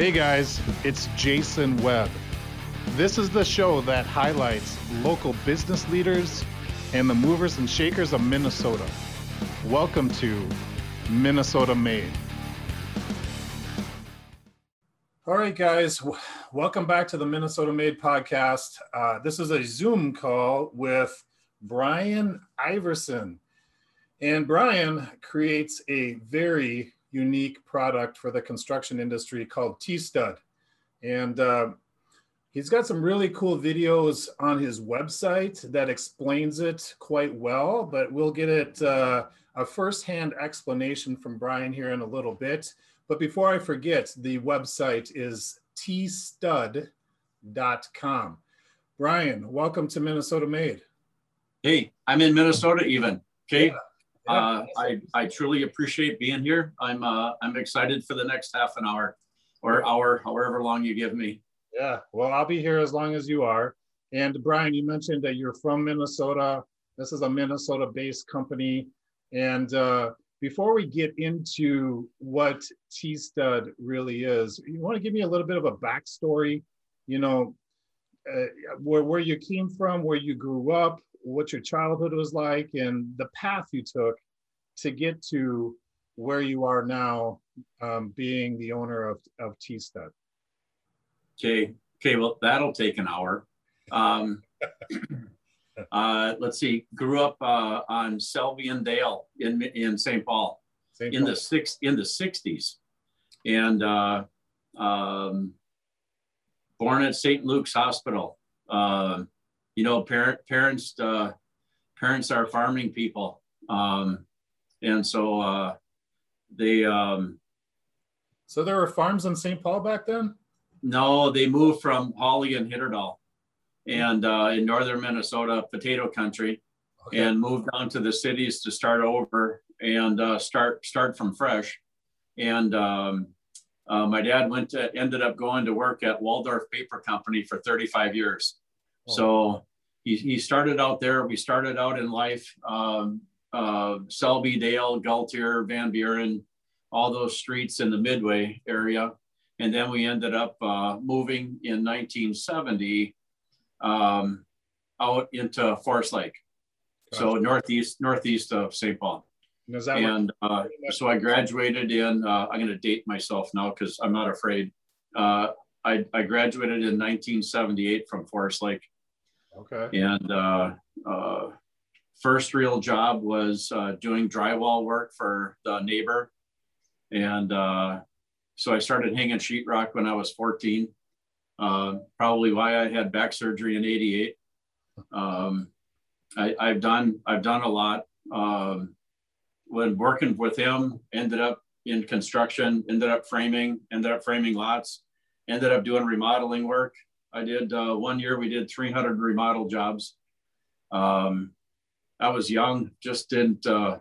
Hey guys, it's Jason Webb. This is the show that highlights local business leaders and the movers and shakers of Minnesota. Welcome to Minnesota Made. All right, guys, welcome back to the Minnesota Made podcast. Uh, this is a Zoom call with Brian Iverson. And Brian creates a very unique product for the construction industry called T Stud. And uh, he's got some really cool videos on his website that explains it quite well, but we'll get it uh, a firsthand explanation from Brian here in a little bit. But before I forget, the website is tstud.com. Brian, welcome to Minnesota Made. Hey, I'm in Minnesota even. Okay. Yeah. Uh, I, I truly appreciate being here. I'm uh, I'm excited for the next half an hour or hour, however long you give me. Yeah, well, I'll be here as long as you are. And Brian, you mentioned that you're from Minnesota. This is a Minnesota-based company. And uh, before we get into what T-Stud really is, you want to give me a little bit of a backstory, you know, uh, where, where you came from, where you grew up, what your childhood was like and the path you took to get to where you are now, um, being the owner of, of T-Stud. Okay. Okay. Well, that'll take an hour. Um, uh, let's see. Grew up uh, on Selby and Dale in in St. Paul, St. in Paul. the six in the '60s, and uh, um, born at St. Luke's Hospital. You know, parent parents uh, parents are farming people, um, and so uh, they. Um, so there were farms in St. Paul back then. No, they moved from Hawley and Hitterdal, and uh, in northern Minnesota, potato country, okay. and moved down to the cities to start over and uh, start start from fresh. And um, uh, my dad went to ended up going to work at Waldorf Paper Company for 35 years. Oh. So he, he started out there. We started out in life, um, uh, Selby, Dale, Galtier, Van Buren, all those streets in the Midway area. And then we ended up uh, moving in 1970 um, out into Forest Lake. Gotcha. So northeast, northeast of St. Paul. And uh, so I graduated in, uh, I'm going to date myself now because I'm not afraid. Uh, I, I graduated in 1978 from Forest Lake. Okay. And uh, uh, first real job was uh, doing drywall work for the neighbor. And uh, so I started hanging sheetrock when I was 14. Uh, probably why I had back surgery in 88. Um, I, have done I've done a lot. Um, when working with him, ended up in construction, ended up framing, ended up framing lots, ended up doing remodeling work. I did uh, one year, we did 300 remodel jobs. Um, I was young, just didn't, uh,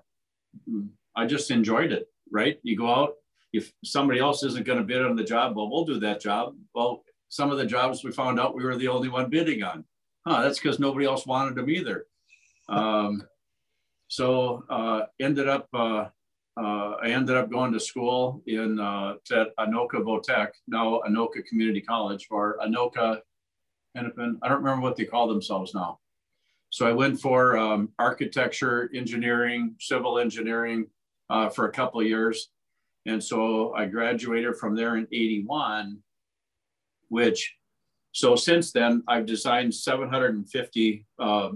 I just enjoyed it, right? You go out, if somebody else isn't going to bid on the job, well, we'll do that job. Well, some of the jobs we found out we were the only one bidding on. Huh, that's because nobody else wanted them either. Um, so uh, ended up uh, I ended up going to school in uh, at Anoka Votech, now Anoka Community College, or Anoka Hennepin. I don't remember what they call themselves now. So I went for um, architecture, engineering, civil engineering uh, for a couple of years. And so I graduated from there in 81, which, so since then, I've designed 750 uh,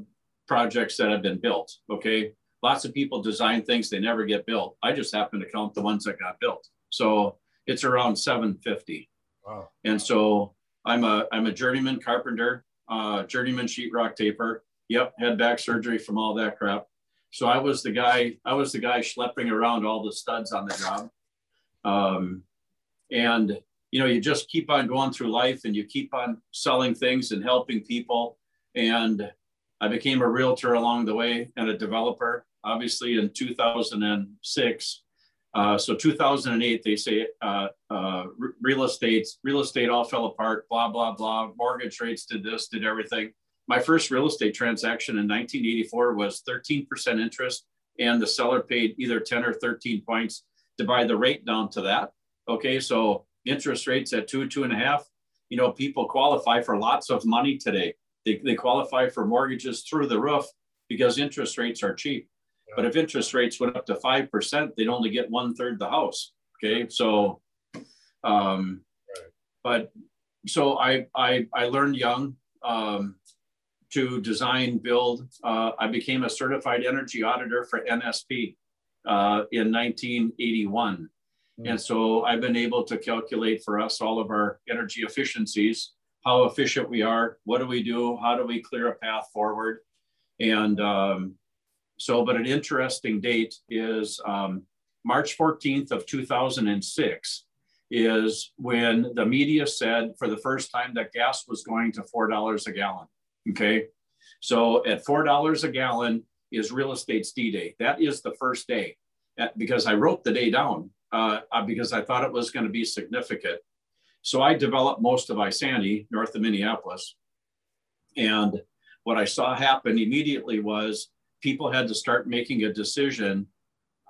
projects that have been built. Okay lots of people design things they never get built. I just happen to count the ones that got built. So it's around 750. Wow. And so I'm a I'm a journeyman carpenter, uh, journeyman sheetrock taper. Yep, had back surgery from all that crap. So I was the guy. I was the guy schlepping around all the studs on the job. Um, and you know, you just keep on going through life, and you keep on selling things and helping people. And I became a realtor along the way and a developer obviously in 2006. Uh, so 2008, they say uh, uh, real estate, real estate all fell apart, blah, blah, blah. Mortgage rates did this, did everything. My first real estate transaction in 1984 was 13% interest and the seller paid either 10 or 13 points to buy the rate down to that. Okay, so interest rates at two, two and a half, you know, people qualify for lots of money today. They, they qualify for mortgages through the roof because interest rates are cheap. But if interest rates went up to 5%, they'd only get one third the house. Okay. So, um, right. but so I, I, I learned young um, to design, build. Uh, I became a certified energy auditor for NSP uh, in 1981. Mm. And so I've been able to calculate for us all of our energy efficiencies, how efficient we are, what do we do, how do we clear a path forward. And um, so, but an interesting date is um, March 14th of 2006 is when the media said for the first time that gas was going to $4 a gallon. Okay. So at $4 a gallon is real estate's D day. That is the first day because I wrote the day down uh, uh, because I thought it was going to be significant. So I developed most of Isanti north of Minneapolis. And what I saw happen immediately was people had to start making a decision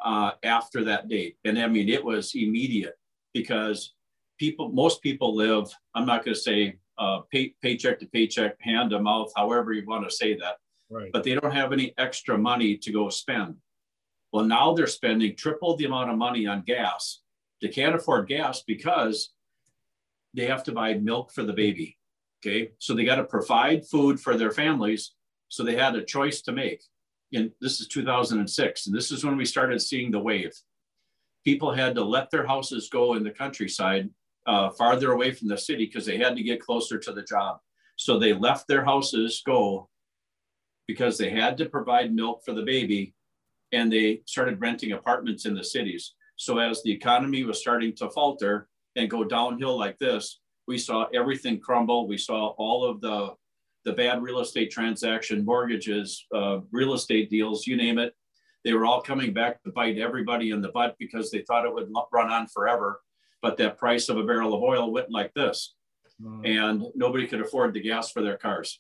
uh, after that date. And I mean, it was immediate because people, most people live, I'm not going to say uh, pay, paycheck to paycheck, hand to mouth, however you want to say that. Right. But they don't have any extra money to go spend. Well, now they're spending triple the amount of money on gas. They can't afford gas because they have to buy milk for the baby. Okay. So they got to provide food for their families. So they had a choice to make. And this is 2006. And this is when we started seeing the wave. People had to let their houses go in the countryside uh, farther away from the city because they had to get closer to the job. So they left their houses go because they had to provide milk for the baby and they started renting apartments in the cities. So as the economy was starting to falter and go downhill like this, we saw everything crumble. We saw all of the the bad real estate transaction, mortgages, uh, real estate deals, you name it. They were all coming back to bite everybody in the butt because they thought it would run on forever. But that price of a barrel of oil went like this, mm. and nobody could afford the gas for their cars.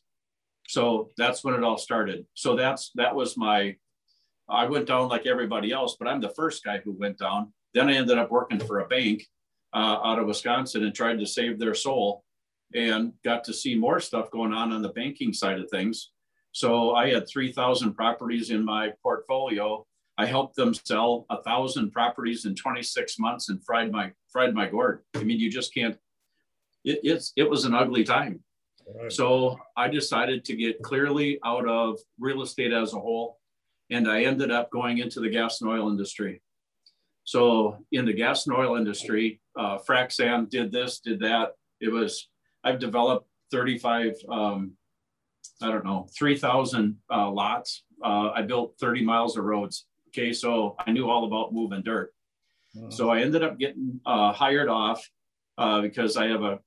So that's when it all started. So that's that was my I went down like everybody else, but I'm the first guy who went down. Then I ended up working for a bank uh, out of Wisconsin and tried to save their soul and got to see more stuff going on on the banking side of things. So I had 3,000 properties in my portfolio. I helped them sell a thousand properties in 26 months and fried my fried my gourd. I mean, you just can't. It, it's it was an ugly time. Right. So I decided to get clearly out of real estate as a whole and I ended up going into the gas and oil industry. So in the gas and oil industry, uh, frac sand did this, did that. It was I've developed 35, um, I don't know, 3,000 uh, lots. Uh, I built 30 miles of roads. Okay, so I knew all about moving dirt. So I ended up getting uh, hired off uh, because I have a,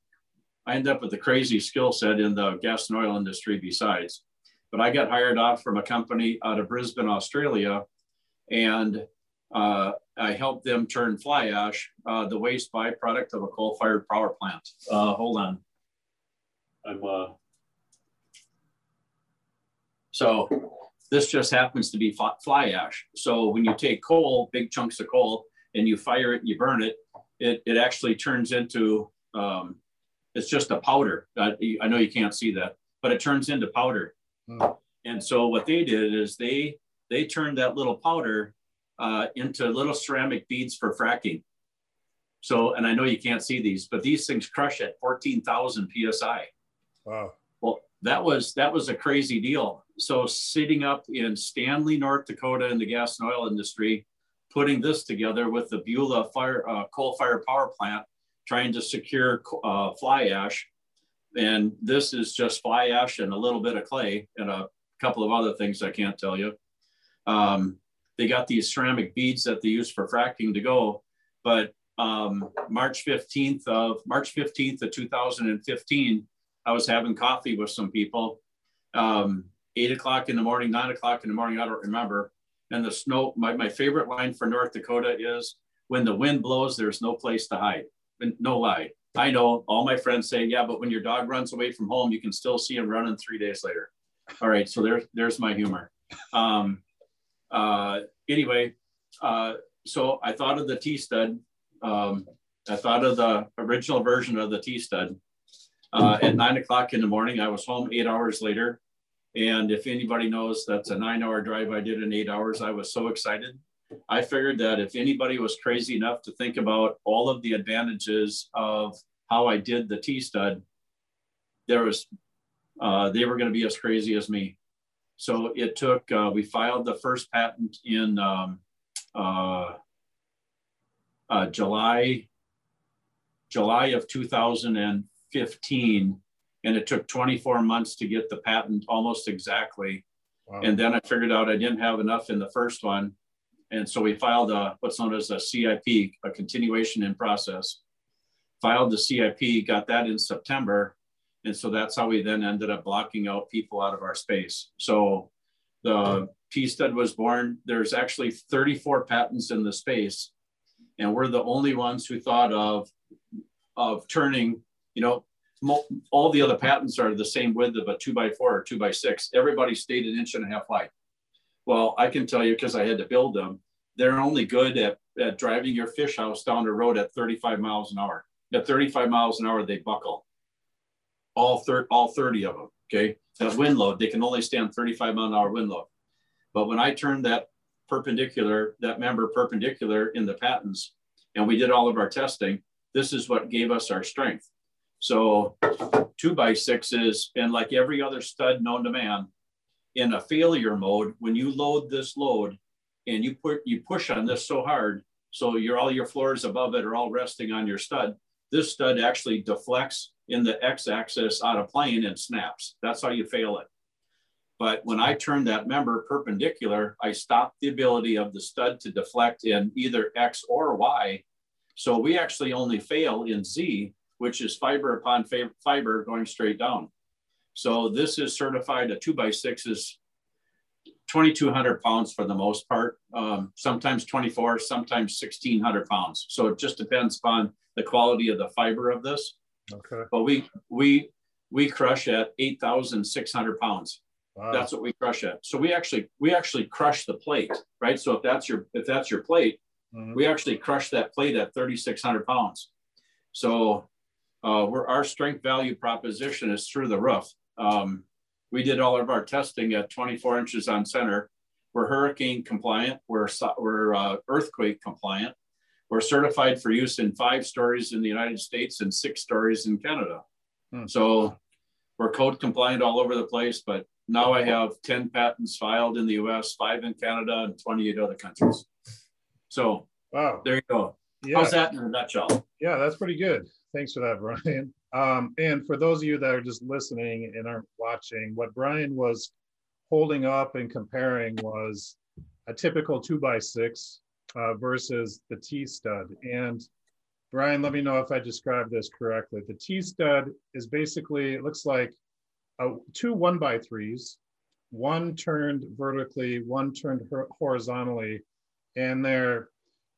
I ended up with a crazy skill set in the gas and oil industry besides. But I got hired off from a company out of Brisbane, Australia, and uh, I helped them turn fly ash, uh, the waste byproduct of a coal-fired power plant. Uh, hold on, I'm. Uh, so this just happens to be fly ash. So when you take coal, big chunks of coal, and you fire it, you burn it, it, it actually turns into, um, it's just a powder. I know you can't see that, but it turns into powder. Mm. And so what they did is they they turned that little powder uh, into little ceramic beads for fracking. So, and I know you can't see these, but these things crush at 14,000 psi. Wow. Well, that was that was a crazy deal. So, sitting up in Stanley, North Dakota, in the gas and oil industry, putting this together with the Beulah fire uh, coal-fired power plant, trying to secure uh, fly ash and this is just fly ash and a little bit of clay and a couple of other things I can't tell you. Um, they got these ceramic beads that they use for fracking to go, but um, March 15th of March 15th of 2015, I was having coffee with some people. Um, eight o'clock in the morning, nine o'clock in the morning, I don't remember. And the snow, my, my favorite line for North Dakota is when the wind blows, there's no place to hide. No lie. I know all my friends say, yeah, but when your dog runs away from home, you can still see him running three days later. All right, so there's there's my humor. Um, uh, anyway, uh, so I thought of the T stud. Um, I thought of the original version of the T stud. Uh, at nine o'clock in the morning, I was home eight hours later. And if anybody knows that's a nine hour drive I did in eight hours, I was so excited. I figured that if anybody was crazy enough to think about all of the advantages of how I did the T stud, there was, uh, they were going to be as crazy as me. So it took, uh, we filed the first patent in um, uh, uh July, July of 2015. And it took 24 months to get the patent almost exactly. Wow. And then I figured out I didn't have enough in the first one. And so we filed a, what's known as a CIP, a continuation in process. Filed the CIP, got that in September. And so that's how we then ended up blocking out people out of our space. So the T-Stud was born. There's actually 34 patents in the space. And we're the only ones who thought of, of turning, you know, all the other patents are the same width of a two by four or two by six. Everybody stayed an inch and a half wide. Well, I can tell you because I had to build them, they're only good at, at driving your fish house down the road at 35 miles an hour. At 35 miles an hour, they buckle. All, thir- all 30 of them, okay? That wind load, they can only stand 35 mile an hour wind load. But when I turned that perpendicular, that member perpendicular in the patents, and we did all of our testing, this is what gave us our strength. So two by sixes, and like every other stud known to man, in a failure mode, when you load this load and you put you push on this so hard, so your all your floors above it are all resting on your stud. This stud actually deflects in the x-axis out of plane and snaps. That's how you fail it. But when I turn that member perpendicular, I stop the ability of the stud to deflect in either X or Y. So we actually only fail in Z, which is fiber upon fiber going straight down. So this is certified a two by six is 2,200 pounds for the most part, um, sometimes 24, sometimes 1,600 pounds. So it just depends upon the quality of the fiber of this. Okay. But we we we crush at 8,600 pounds. Wow. That's what we crush at. So we actually we actually crush the plate, right? So if that's your if that's your plate, mm-hmm. we actually crush that plate at 3,600 pounds. So uh, we're, our strength value proposition is through the roof. Um, we did all of our testing at 24 inches on center. We're hurricane compliant. We're, we're uh, earthquake compliant. We're certified for use in five stories in the United States and six stories in Canada. Hmm. So we're code compliant all over the place, but now I have 10 patents filed in the US, five in Canada, and 28 other countries. So wow. there you go. Yeah. How's that in a nutshell? Yeah, that's pretty good. Thanks for that, Brian. Um, and for those of you that are just listening and aren't watching, what Brian was holding up and comparing was a typical two by six uh, versus the T stud. And Brian, let me know if I described this correctly. The T stud is basically, it looks like a, two one by threes, one turned vertically, one turned horizontally, and they're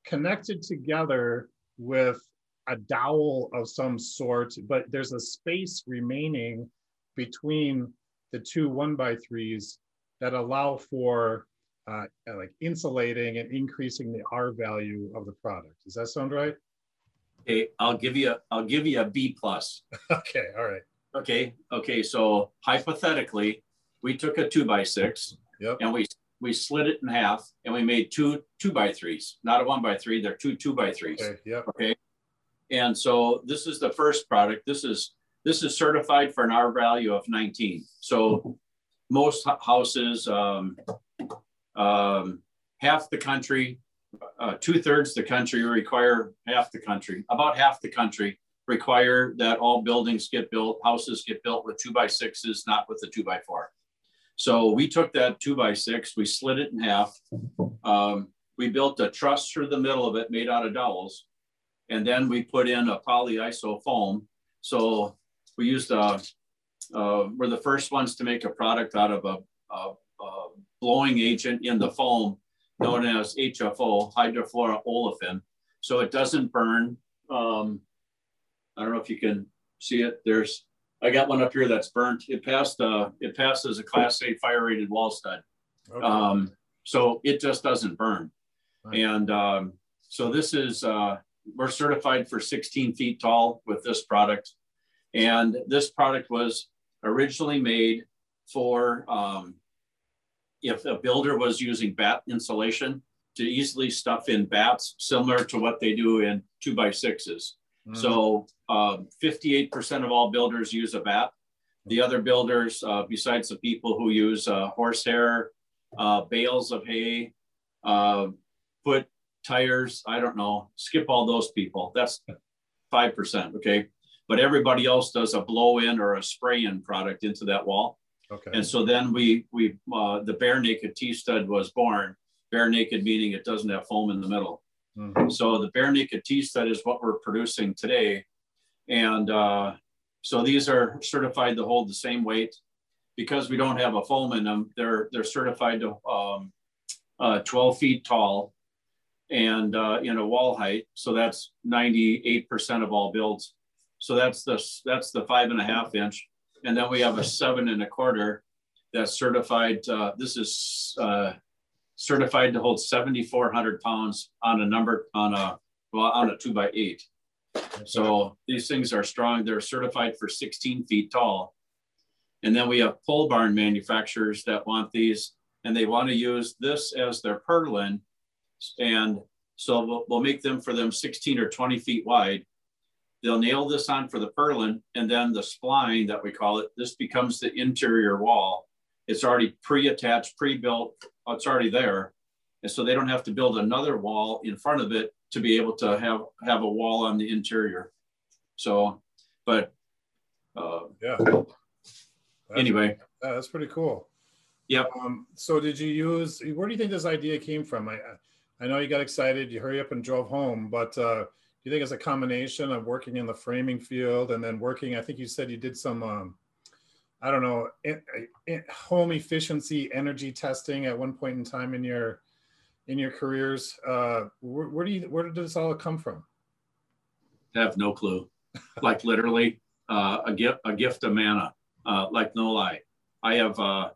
connected together with a dowel of some sort, but there's a space remaining between the two one by threes that allow for uh, like insulating and increasing the R value of the product. Does that sound right? Okay, I'll give you a, I'll give you a B plus. okay, all right. Okay, okay. So hypothetically, we took a two by six yep. and we we slit it in half and we made two two by threes, not a one by three. They're two two by threes. Okay. Yep. Okay. And so this is the first product. This is this is certified for an R value of 19. So most houses, um, um, half the country, uh, two thirds the country require half the country, about half the country require that all buildings get built, houses get built with two by sixes, not with the two by four. So we took that two by six, we slid it in half. Um, we built a truss through the middle of it made out of dowels. And then we put in a polyiso foam. So we used a, uh, uh, we're the first ones to make a product out of a, a, a blowing agent in the foam known as HFO, hydrofluoroolefin. So it doesn't burn. Um, I don't know if you can see it. There's, I got one up here that's burnt. It passed, uh, it passed as a class A fire rated wall stud. Okay. Um, so it just doesn't burn. Right. And um, so this is, uh, we're certified for 16 feet tall with this product. And this product was originally made for um, if a builder was using batt insulation to easily stuff in batts, similar to what they do in two by 6s mm-hmm. So 58% um, of all builders use a batt. The other builders, uh, besides the people who use uh, horsehair, uh, bales of hay, uh, put tires, I don't know, skip all those people. That's 5%. Okay. But everybody else does a blow in or a spray in product into that wall. Okay. And so then we, we uh, the bare naked T stud was born. Bare naked meaning it doesn't have foam in the middle. Mm-hmm. So the bare naked T stud is what we're producing today. And uh, so these are certified to hold the same weight because we don't have a foam in them. They're, they're certified to um, uh, 12 feet tall and uh, in a wall height. So that's 98% of all builds. So that's the, that's the five and a half inch. And then we have a seven and a quarter that's certified. Uh, this is uh, certified to hold 7,400 pounds on a number on a, well, on a two by eight. So these things are strong. They're certified for 16 feet tall. And then we have pole barn manufacturers that want these and they want to use this as their purlin and so we'll, we'll, make them for them 16 or 20 feet wide. They'll nail this on for the purlin and then the spline that we call it, this becomes the interior wall. It's already pre-attached, pre-built, it's already there. And so they don't have to build another wall in front of it to be able to have, have a wall on the interior. So, but uh, yeah. That's anyway. that's pretty cool. Yep. Um, so did you use, where do you think this idea came from? I, I know you got excited, you hurry up and drove home, but uh, do you think it's a combination of working in the framing field and then working, I think you said you did some, um, I don't know, in, in home efficiency energy testing at one point in time in your, in your careers. Uh, where, where do you, where did this all come from? I have no clue. like literally uh, a gift, a gift of manna, uh, like no lie. I have, uh,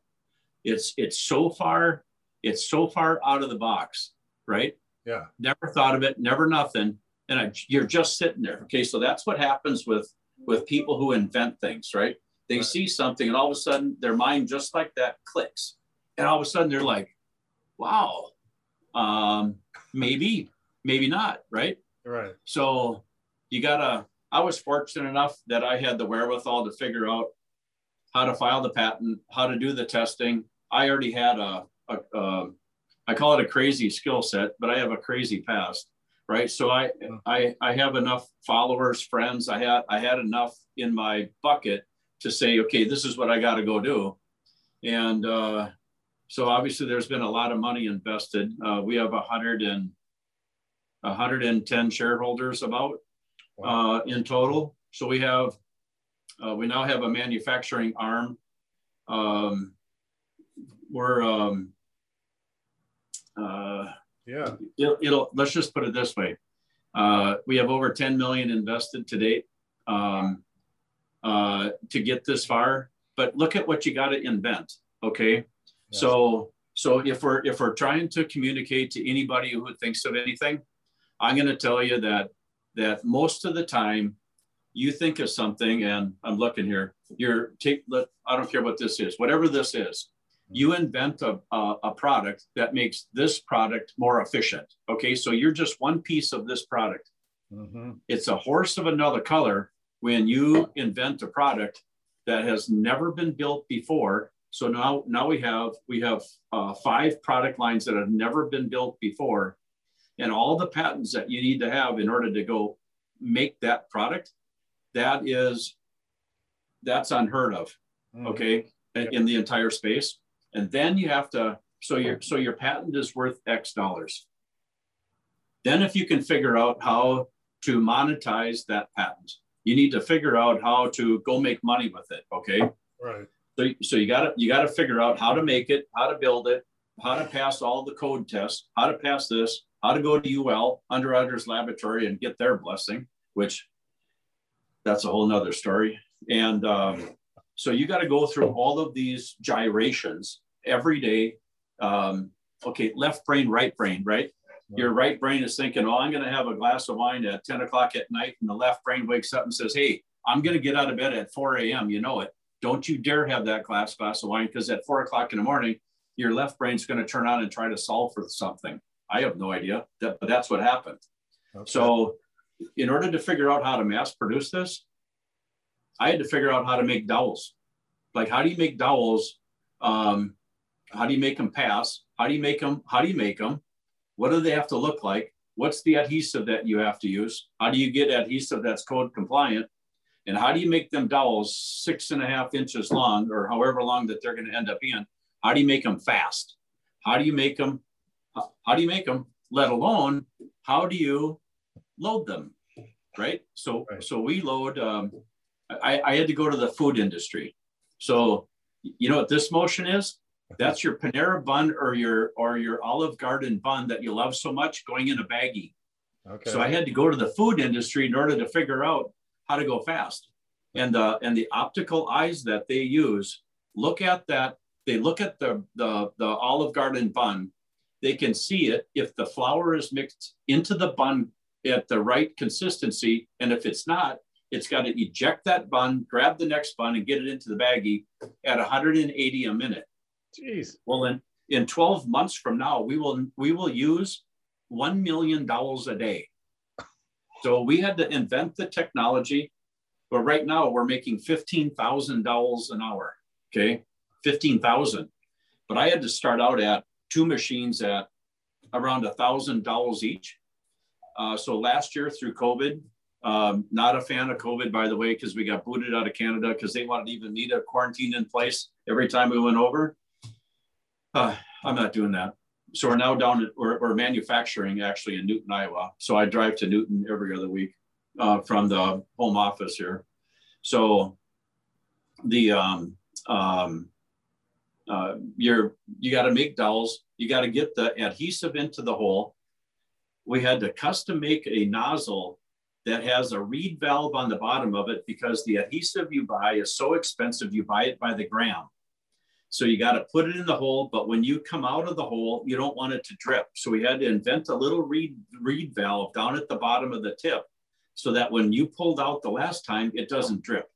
it's it's so far it's so far out of the box right? Yeah. Never thought of it never nothing. And I, you're just sitting there okay? So that's what happens with with people who invent things right? They right. see something and all of a sudden their mind just like that clicks. And all of a sudden they're like wow um maybe maybe not right? Right. So you gotta i was fortunate enough that i had the wherewithal to figure out how to file the patent how to do the testing. I already had a, a, a I call it a crazy skill set, but I have a crazy past, right? So I, I, I have enough followers, friends. I had, I had enough in my bucket to say, okay, this is what I got to go do. And uh, so obviously there's been a lot of money invested. Uh, we have a hundred and 110 shareholders about wow. uh, in total. So we have, uh, we now have a manufacturing arm. Um, we're um, uh, yeah. It'll, it'll, let's just put it this way: uh, we have over 10 million invested to date um, uh, to get this far. But look at what you got to invent. Okay, yes. so so if we're if we're trying to communicate to anybody who thinks of anything, I'm going to tell you that that most of the time you think of something and I'm looking here, you're take, I don't care what this is, whatever this is, you invent a, a, a, product that makes this product more efficient. Okay, so you're just one piece of this product. Mm-hmm. It's a horse of another color when you invent a product that has never been built before. So now, now we have we have uh, five product lines that have never been built before, and all the patents that you need to have in order to go make that product. That is, that's unheard of. Mm-hmm. Okay, in the entire space and then you have to so your so your patent is worth x dollars. Then if you can figure out how to monetize that patent you need to figure out how to go make money with it okay? Right. So, so you got to you got to figure out how to make it how to build it how to pass all the code tests how to pass this how to go to ul underwriters laboratory and get their blessing which that's a whole nother story. And um, so you got to go through all of these gyrations every day. Um, okay, left brain, right brain, right? Your right brain is thinking, oh, I'm going to have a glass of wine at 10 o'clock at night. And the left brain wakes up and says, hey, I'm going to get out of bed at 4 a.m. You know it. Don't you dare have that glass glass of wine because at four o'clock in the morning, your left brain's going to turn on and try to solve for something. I have no idea, that, but that's what happened. Okay. So, in order to figure out how to mass produce this, I had to figure out how to make dowels. Like, how do you make dowels? Um, how do you make them pass? How do you make them? How do you make them? What do they have to look like? What's the adhesive that you have to use? How do you get adhesive that's code compliant? And how do you make them dowels six and a half inches long or however long that they're going to end up in? How do you make them fast? How do you make them? How do you make them? Let alone how do you load them? Right. So right. so we load. Um, I, I had to go to the food industry. So you know what this motion is? That's your Panera bun or your or your Olive Garden bun that you love so much going in a baggie. Okay. So I had to go to the food industry in order to figure out how to go fast. And the and the optical eyes that they use look at that. They look at the the the Olive Garden bun. They can see it if the flour is mixed into the bun at the right consistency, and if it's not, it's got to eject that bun, grab the next bun, and get it into the baggie at 180 a minute. Jeez. Well, in, in 12 months from now, we will we will use one million dollars a day. So we had to invent the technology, but right now we're making fifteen thousand dollars an hour. Okay, fifteen thousand. But I had to start out at two machines at around a thousand dollars each. Uh, so last year through COVID, um, not a fan of COVID, by the way, because we got booted out of Canada because they wanted to even need a quarantine in place every time we went over. Uh, I'm not doing that. So we're now down, to, we're, we're, manufacturing actually in Newton, Iowa. So I drive to Newton every other week uh, from the home office here. So the, um, um, uh, you're, you got to make dowels. You got to get the adhesive into the hole. We had to custom make a nozzle that has a reed valve on the bottom of it because the adhesive you buy is so expensive. You buy it by the gram. So you got to put it in the hole, but when you come out of the hole, you don't want it to drip. So we had to invent a little reed, reed valve down at the bottom of the tip so that when you pulled out the last time, it doesn't drip.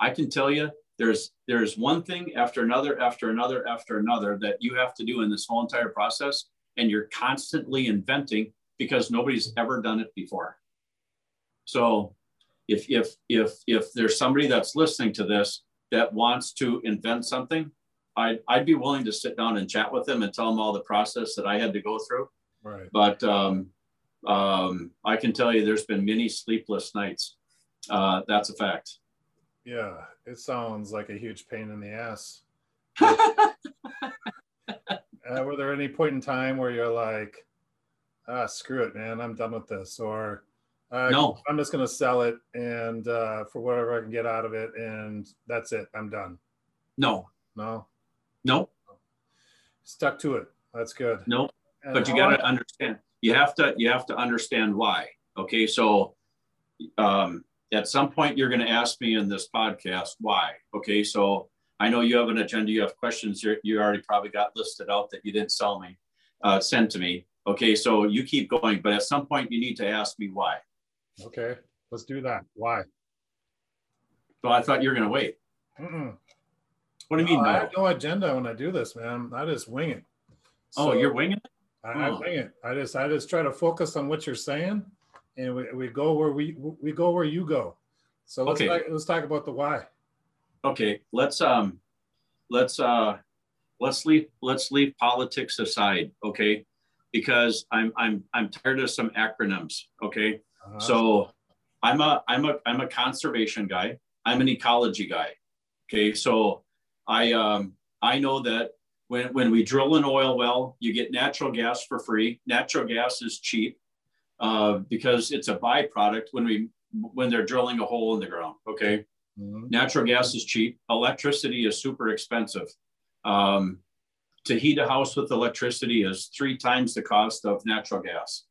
I can tell you there's there's one thing after another, after another, after another that you have to do in this whole entire process. And you're constantly inventing because nobody's ever done it before. So if if if if there's somebody that's listening to this that wants to invent something, I'd, I'd be willing to sit down and chat with them and tell them all the process that I had to go through. Right. But um, um, I can tell you there's been many sleepless nights. Uh, that's a fact. Yeah, it sounds like a huge pain in the ass. uh, were there any point in time where you're like, ah, screw it, man, I'm done with this? Or uh, no, I'm just going to sell it and uh, for whatever I can get out of it. And that's it. I'm done. No, no, no. Stuck to it. That's good. No, and but you got to understand. You have to. You have to understand why. Okay, so um, at some point you're going to ask me in this podcast why. Okay, so I know you have an agenda. You have questions. you you already probably got listed out that you didn't sell me, uh, send to me. Okay, so you keep going, but at some point you need to ask me why. Okay, let's do that. Why? So I thought you were going to wait. Mm-mm. What do you mean? No? I have no agenda when I do this, man. I just wing it. Oh, so oh, you're winging it? I, I, wing it. I just I just try to focus on what you're saying, and we, we go where we we go where you go. So let's okay. talk, let's talk about the why. Okay, let's um, let's uh, let's leave let's leave politics aside, okay? Because I'm I'm I'm tired of some acronyms, okay? Uh-huh. So I'm a I'm a I'm a conservation guy. I'm an ecology guy. Okay, so I um, I know that when, when we drill an oil well, you get natural gas for free. Natural gas is cheap uh, because it's a byproduct when we when they're drilling a hole in the ground. Okay, mm-hmm. natural gas is cheap. Electricity is super expensive. Um, to heat a house with electricity is three times the cost of natural gas.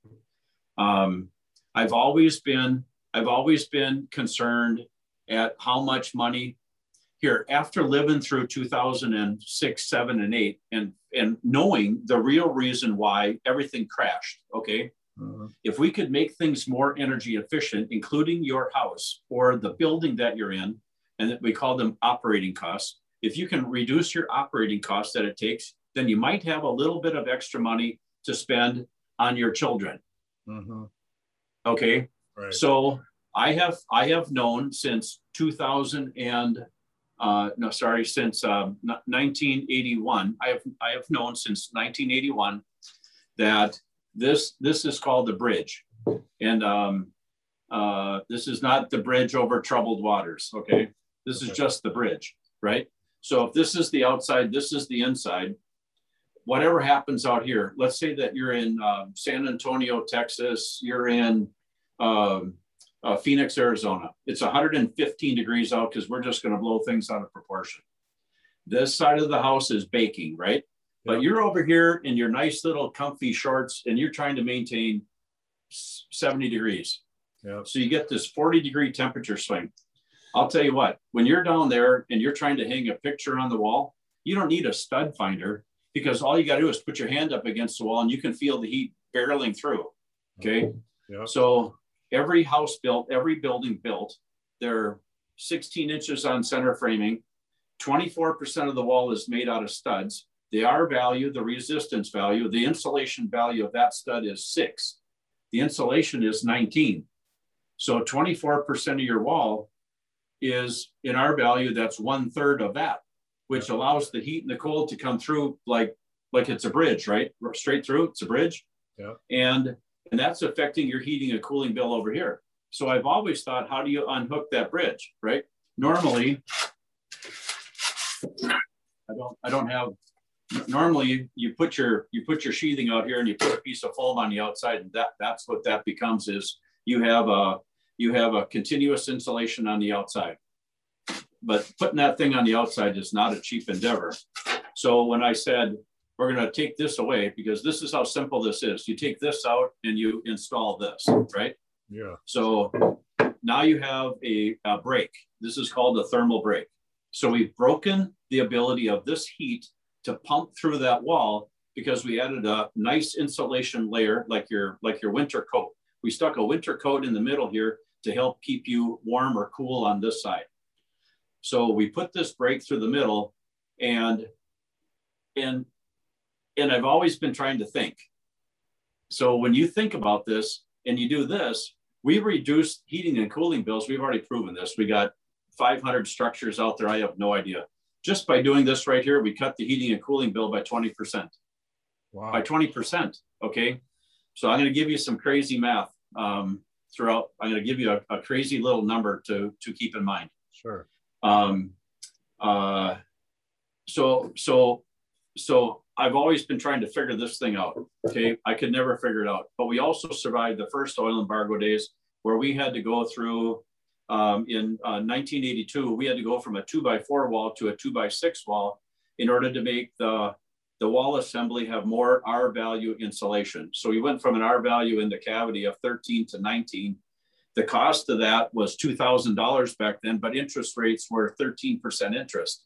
Um, I've always been I've always been concerned at how much money here after living through 2006 7 and 8 and and knowing the real reason why everything crashed. Okay. Mm-hmm. If we could make things more energy efficient, including your house or the building that you're in, and we call them operating costs, if you can reduce your operating costs that it takes, then you might have a little bit of extra money to spend on your children. Mm-hmm. Okay. Right. So I have I have known since 2000 and uh, no sorry since um, 1981 I have I have known since 1981 that this this is called the bridge. And um, uh, this is not the bridge over troubled waters okay? This is just the bridge right? So if this is the outside this is the inside. Whatever happens out here let's say that you're in uh, San Antonio Texas you're in um, uh, Phoenix, Arizona. It's 115 degrees out because we're just going to blow things out of proportion. This side of the house is baking, right? But you're over here in your nice little comfy shorts and you're trying to maintain 70 degrees. Yep. So you get this 40 degree temperature swing. I'll tell you what, when you're down there and you're trying to hang a picture on the wall, you don't need a stud finder because all you got to do is put your hand up against the wall and you can feel the heat barreling through. Okay. Yep. So every house built, every building built, they're 16 inches on center framing. 24% of the wall is made out of studs. The R value, the resistance value, the insulation value of that stud is six. The insulation is 19. So 24% of your wall is in R value, that's one third of that, which allows the heat and the cold to come through like, like it's a bridge, right? Straight through, it's a bridge. Yeah. And and that's affecting your heating and cooling bill over here. So I've always thought, how do you unhook that bridge, right? Normally, I don't, I don't have, normally you put your, you put your sheathing out here and you put a piece of foam on the outside and that, that's what that becomes is you have a, you have a continuous insulation on the outside. But putting that thing on the outside is not a cheap endeavor. So when I said, we're going to take this away because this is how simple this is. You take this out and you install this, right? Yeah. So now you have a, a break. This is called a thermal break. So we've broken the ability of this heat to pump through that wall because we added a nice insulation layer like your like your winter coat. We stuck a winter coat in the middle here to help keep you warm or cool on this side. So we put this break through the middle and and and I've always been trying to think. So when you think about this and you do this, we've reduced heating and cooling bills. We've already proven this. We got 500 structures out there. I have no idea. Just by doing this right here, we cut the heating and cooling bill by 20%. Wow. By 20%. Okay. So I'm going to give you some crazy math um, throughout. I'm going to give you a, a, crazy little number to, to keep in mind. Sure. Um, uh, so, so, so I've always been trying to figure this thing out. Okay. I could never figure it out. But we also survived the first oil embargo days where we had to go through um, in uh, 1982, we had to go from a two by four wall to a two by six wall in order to make the, the wall assembly have more R value insulation. So we went from an R value in the cavity of 13 to 19. The cost of that was $2,000 back then, but interest rates were 13% interest.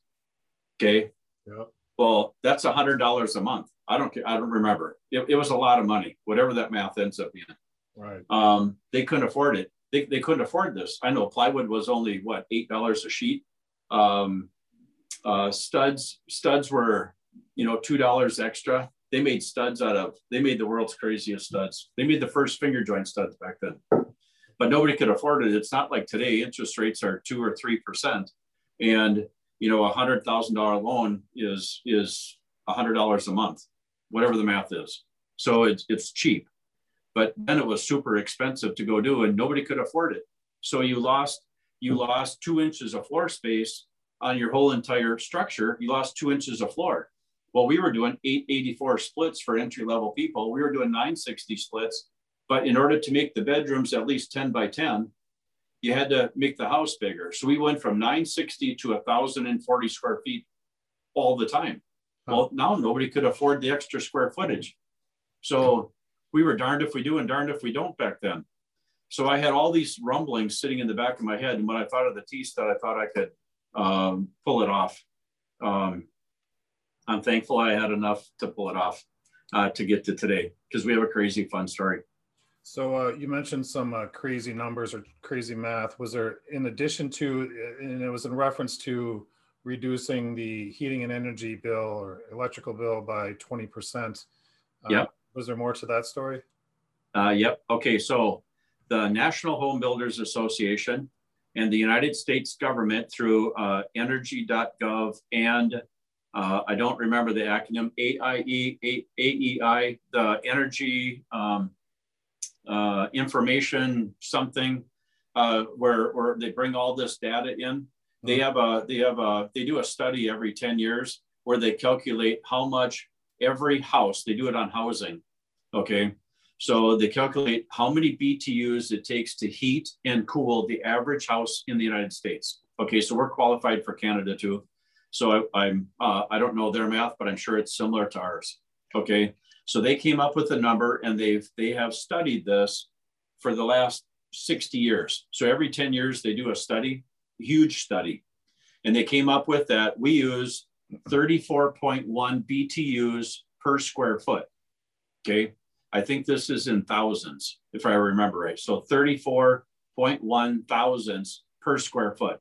Okay. Yep. Well, that's a hundred dollars a month. I don't care. I don't remember. It, it, was a lot of money, whatever that math ends up being. Right. Um, they couldn't afford it. They, they couldn't afford this. I know plywood was only what eight dollars a sheet. Um, uh, studs studs were you know two dollars extra. They made studs out of. They made the world's craziest studs. They made the first finger joint studs back then, but nobody could afford it. It's not like today. Interest rates are two or three percent, and you know, a hundred thousand dollar loan is is a hundred dollars a month, whatever the math is. So it's it's cheap, but then it was super expensive to go do, and nobody could afford it. So you lost you lost two inches of floor space on your whole entire structure. You lost two inches of floor. Well, we were doing 884 splits for entry level people. We were doing 960 splits, but in order to make the bedrooms at least 10 by 10, you had to make the house bigger. So we went from 960 to 1,040 square feet all the time. Well, now nobody could afford the extra square footage. So we were darned if we do and darned if we don't back then. So I had all these rumblings sitting in the back of my head. And when I thought of the T stud, I thought I could um, pull it off. Um, I'm thankful I had enough to pull it off uh, to get to today because we have a crazy fun story. So uh, you mentioned some uh, crazy numbers or crazy math. Was there, in addition to, and it was in reference to reducing the heating and energy bill or electrical bill by 20%. Uh, yep. Was there more to that story? Uh, yep. Okay. So the National Home Builders Association and the United States government through uh, energy.gov and uh, I don't remember the acronym AIE, AEI, the Energy um, uh, Information something, uh, where, where they bring all this data in. They have a, they have a, they do a study every 10 years where they calculate how much every house, they do it on housing, okay? So they calculate how many BTUs it takes to heat and cool the average house in the United States. Okay, so we're qualified for Canada too. So I, I'm uh, I don't know their math, but I'm sure it's similar to ours. Okay, so they came up with a number, and they've they have studied this for the last 60 years. So every 10 years they do a study, huge study, and they came up with that we use 34.1 BTUs per square foot. Okay, I think this is in thousands, if I remember right. So 34.1 thousandths per square foot.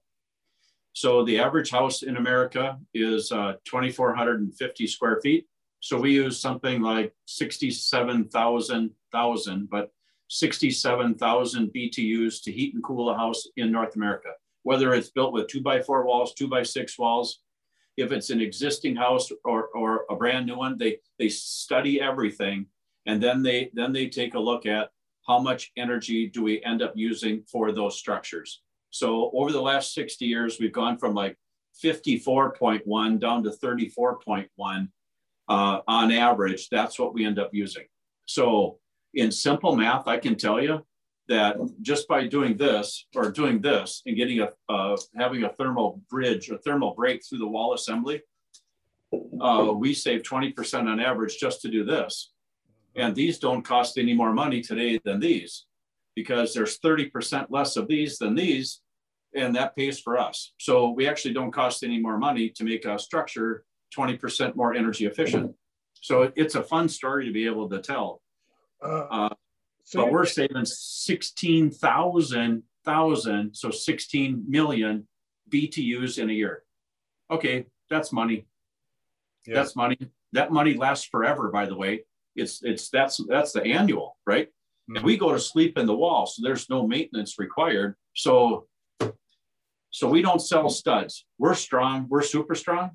So the average house in America is uh, 2,450 square feet. So we use something like 67,000, thousand, but 67,000 BTUs to heat and cool a house in North America, whether it's built with two by four walls, two by six walls, if it's an existing house or, or a brand new one, they, they study everything and then they then they take a look at how much energy do we end up using for those structures. So over the last 60 years, we've gone from like 54.1 down to 34.1 uh, on average. That's what we end up using. So in simple math, I can tell you that just by doing this or doing this and getting a uh, having a thermal bridge or thermal break through the wall assembly, uh, we save 20% on average just to do this. And these don't cost any more money today than these because there's 30% less of these than these, and that pays for us. So we actually don't cost any more money to make a structure 20% more energy efficient. So it's a fun story to be able to tell. Uh, uh, so but we're saving 16,000 thousand, so 16 million BTUs in a year. Okay, that's money. Yeah. That's money. That money lasts forever, by the way. It's it's that's that's the annual, right? Mm-hmm. And we go to sleep in the wall, so there's no maintenance required. So so we don't sell studs. We're strong. We're super strong.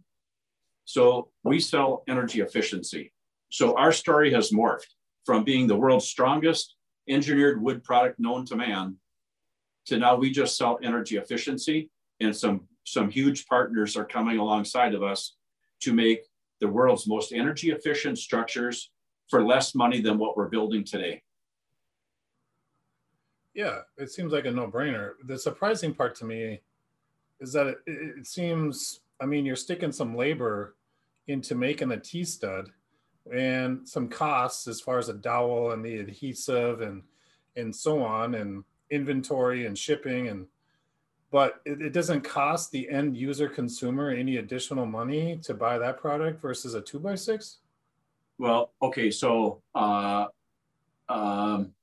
So we sell energy efficiency. So our story has morphed from being the world's strongest engineered wood product known to man to now we just sell energy efficiency and some some huge partners are coming alongside of us to make the world's most energy efficient structures for less money than what we're building today. Yeah, it seems like a no-brainer. The surprising part to me is that it, it seems, I mean, you're sticking some labor into making a T-stud and some costs as far as a dowel and the adhesive and and so on and inventory and shipping and but it, it, doesn't cost the end user consumer any additional money to buy that product versus a two by six well, okay, so uh, um,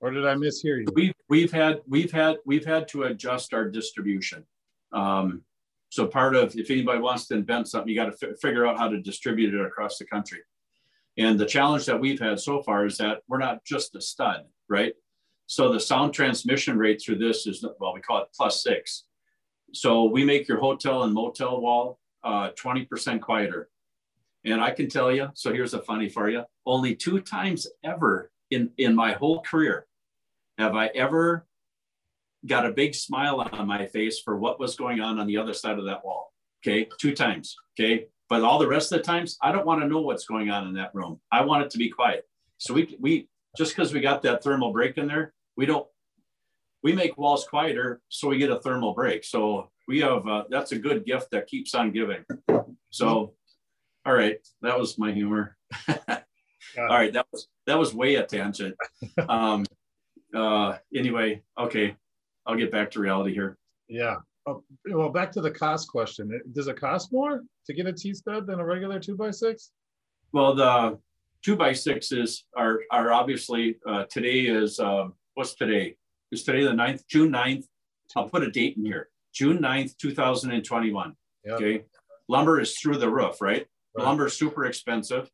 or did I mishear you? We've we've had we've had we've had to adjust our distribution. Um, so part of if anybody wants to invent something, you got to figure out how to distribute it across the country. And the challenge that we've had so far is that we're not just a stud, right? So the sound transmission rate through this is well, we call it plus six. So we make your hotel and motel wall uh, 20% quieter. And I can tell you, so here's a funny for you. Only two times ever in, in my whole career have I ever got a big smile on my face for what was going on on the other side of that wall. Okay, two times. Okay, but all the rest of the times, I don't want to know what's going on in that room. I want it to be quiet. So we we just because we got that thermal break in there, we don't we make walls quieter so we get a thermal break. So we have uh, that's a good gift that keeps on giving. So all right, that was my humor. All right, that was that was way a tangent. Um, uh, anyway, okay, I'll get back to reality here. Yeah. Oh, well, back to the cost question. Does it cost more to get a T stud than a regular two by six? Well, the two by sixes are are obviously uh, today is uh, what's today? Is today the 9th, June 9th? I'll put a date in here. June 9th, 2021. Yep. Okay. Lumber is through the roof, right? right? Lumber is super expensive.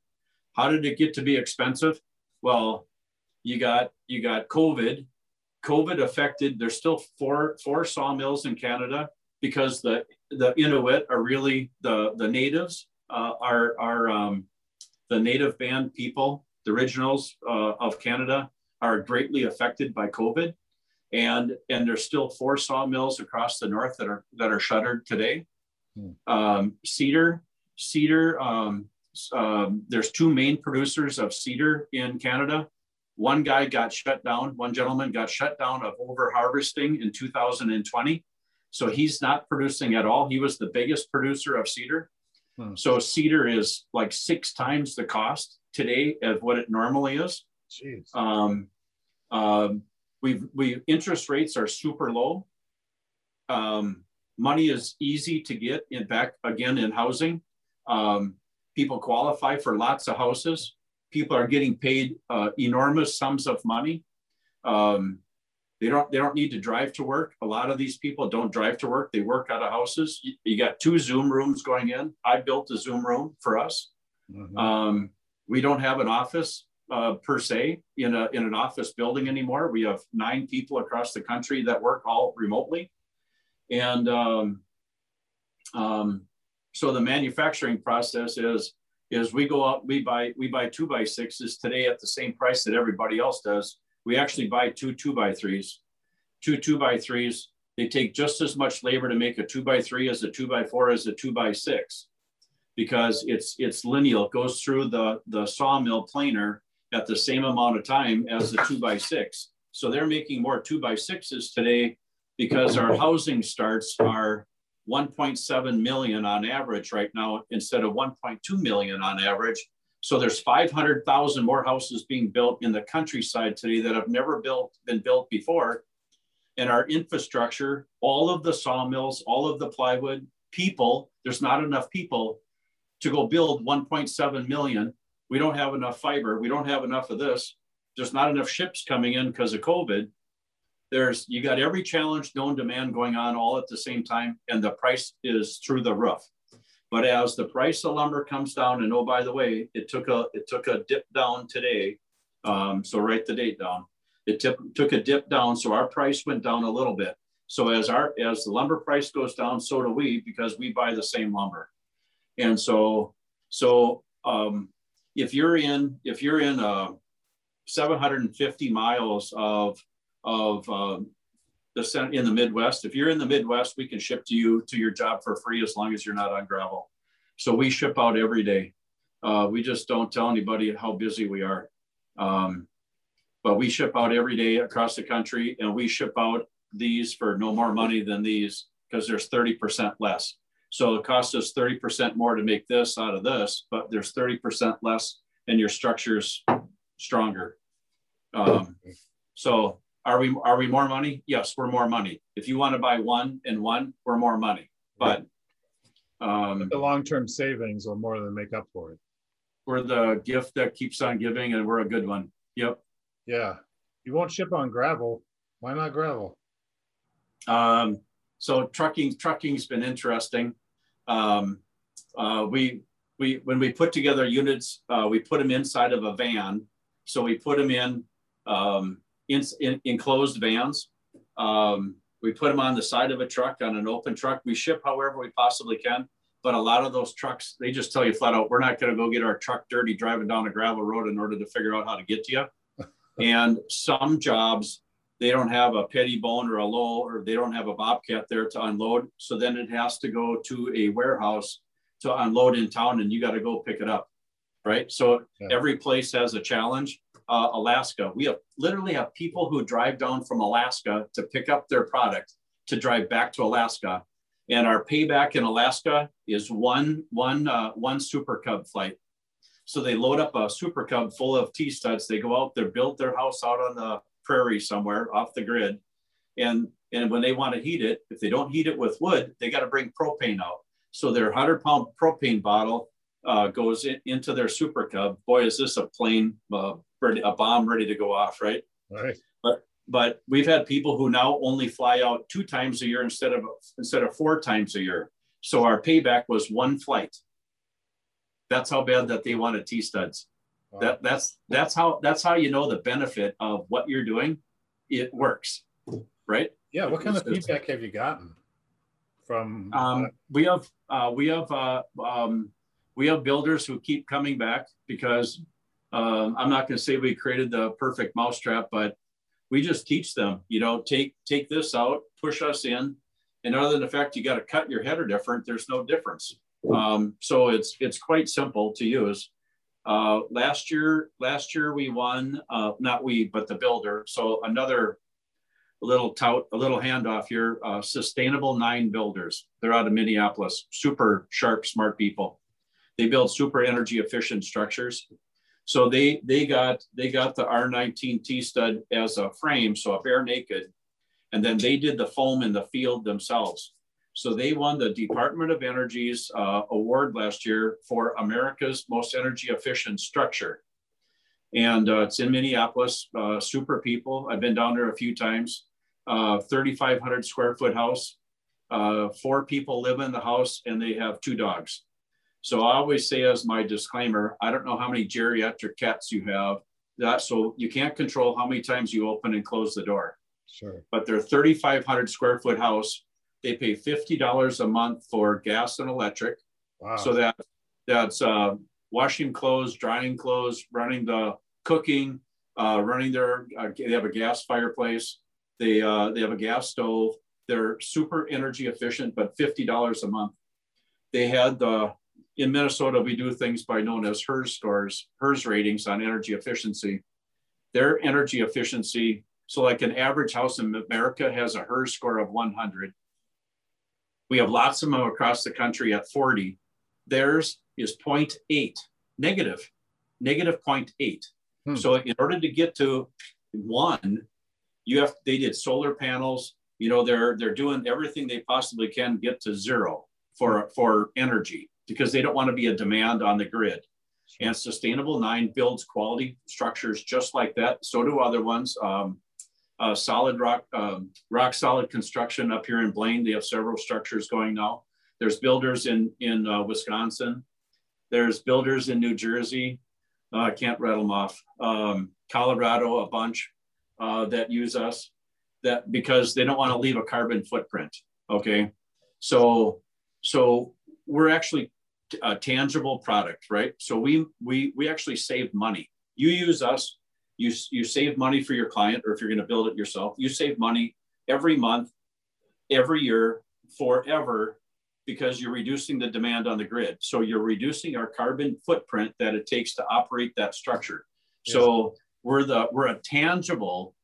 How did it get to be expensive? Well, you got you got COVID. COVID affected. There's still four four sawmills in Canada because the the Inuit are really the the natives uh, are are um, the native band people, the originals uh, of Canada are greatly affected by COVID, and and there's still four sawmills across the north that are that are shuttered today. Hmm. Um, cedar, cedar. Um, um, there's two main producers of cedar in Canada. One guy got shut down. One gentleman got shut down of over harvesting in 2020. So he's not producing at all. He was the biggest producer of cedar. Hmm. So cedar is like six times the cost today of what it normally is. Jeez. Um, um, we've we interest rates are super low. Um, money is easy to get in back again in housing. Um, people qualify for lots of houses. People are getting paid uh, enormous sums of money. Um, they don't they don't need to drive to work. A lot of these people don't drive to work. They work out of houses. You, you got two Zoom rooms going in. I built a Zoom room for us. Mm-hmm. Um, we don't have an office uh, per se in a in an office building anymore. We have nine people across the country that work all remotely, and um, um, so the manufacturing process is is we go out we buy we buy two by sixes today at the same price that everybody else does. We actually buy two two by threes, two two by threes. They take just as much labor to make a two by three as a two by four as a two by six, because it's it's lineal. It goes through the the sawmill planer at the same amount of time as the two by six. So they're making more two by sixes today because our housing starts are 1.7 million on average right now instead of 1.2 million on average. So there's 500,000 more houses being built in the countryside today that have never built been built before. And our infrastructure, all of the sawmills, all of the plywood, people, there's not enough people to go build 1.7 million. We don't have enough fiber. We don't have enough of this. There's not enough ships coming in because of COVID there's you got every challenge known demand going on all at the same time and the price is through the roof. But as the price of lumber comes down and oh by the way it took a it took a dip down today um, so write the date down. It tip, took a dip down so our price went down a little bit. So as our as the lumber price goes down so do we because we buy the same lumber. And so so um, if you're in if you're in uh, 750 miles of of um, the center in the Midwest. If you're in the Midwest, we can ship to you to your job for free as long as you're not on gravel. So we ship out every day. Uh, we just don't tell anybody how busy we are. Um, but we ship out every day across the country and we ship out these for no more money than these because there's 30% less. So it costs us 30% more to make this out of this, but there's 30% less and your structure's stronger. Um, so are we are we more money? Yes, we're more money. If you want to buy one and one, we're more money. But um, the long-term savings will more than make up for it. We're the gift that keeps on giving, and we're a good one. Yep. Yeah. You won't ship on gravel. Why not gravel? Um, so trucking trucking's been interesting. Um, uh, we we when we put together units, uh, we put them inside of a van. So we put them in um, in, in, enclosed vans. Um, we put them on the side of a truck on an open truck. We ship however we possibly can. But a lot of those trucks, they just tell you flat out, we're not going to go get our truck dirty driving down a gravel road in order to figure out how to get to you. and some jobs, they don't have a Pettibone or a low, or they don't have a bobcat there to unload. So then it has to go to a warehouse to unload in town, and you got to go pick it up. Right. So yeah. every place has a challenge uh, Alaska. We have literally have people who drive down from Alaska to pick up their product to drive back to Alaska. And our payback in Alaska is one, one, uh, one Super Cub flight. So they load up a Super Cub full of T studs. They go out there, build their house out on the prairie somewhere off the grid. And, And when they want to heat it, if they don't heat it with wood, they got to bring propane out. So their 100 pound propane bottle uh, goes in, into their super cub. Boy, is this a plane, uh, ready, a bomb ready to go off, right? Right. But but we've had people who now only fly out two times a year instead of instead of four times a year. So our payback was one flight. That's how bad that they wanted T studs. Wow. That that's that's how that's how you know the benefit of what you're doing. It works, right? Yeah. What kind of feedback have you gotten from? Um, we have uh, we have uh, um, we have builders who keep coming back because um, I'm not going to say we created the perfect mousetrap, but we just teach them, you know, take take this out, push us in, and other than the fact you got to cut your header different, there's no difference. Um, so it's it's quite simple to use. Uh, last year, last year we won, uh, not we, but the builder. So another little tout, a little handoff here. Uh, Sustainable Nine Builders. They're out of Minneapolis. Super sharp, smart people. They build super energy efficient structures. So they they got they got the R19 T stud as a frame, so a bare naked, and then they did the foam in the field themselves. So they won the Department of Energy's uh, award last year for America's most energy efficient structure. And uh, it's in Minneapolis, uh, super people. I've been down there a few times. Uh, 3,500 square foot house. Uh, four people live in the house and they have two dogs. So I always say as my disclaimer, I don't know how many geriatric cats you have. That so you can't control how many times you open and close the door. Sure. But their 3,500 square foot house, they pay $50 a month for gas and electric. Wow. So that that's uh, washing clothes, drying clothes, running the cooking, uh, running their. Uh, they have a gas fireplace. They uh, they have a gas stove. They're super energy efficient, but fifty dollars a month. They had the in Minnesota, we do things by known as HERS scores, HERS ratings on energy efficiency. Their energy efficiency, so like an average house in America has a HERS score of 100. We have lots of them across the country at 40. Theirs is 0.8, negative, negative 0.8. Hmm. So in order to get to one, you have they did solar panels. You know, they're they're doing everything they possibly can get to zero for for energy because they don't want to be a demand on the grid. And Sustainable Nine builds quality structures just like that. So do other ones. Um, uh, solid rock, um, rock solid construction up here in Blaine. They have several structures going now. There's builders in in uh, Wisconsin. There's builders in New Jersey. Uh, I can't rattle them off. Um, Colorado, a bunch uh, that use us that because they don't want to leave a carbon footprint. Okay, so so we're actually a tangible product, right? So we we we actually save money. You use us, you you save money for your client, or if you're going to build it yourself, you save money every month, every year, forever, because you're reducing the demand on the grid. So you're reducing our carbon footprint that it takes to operate that structure. Yes. So we're the we're a tangible,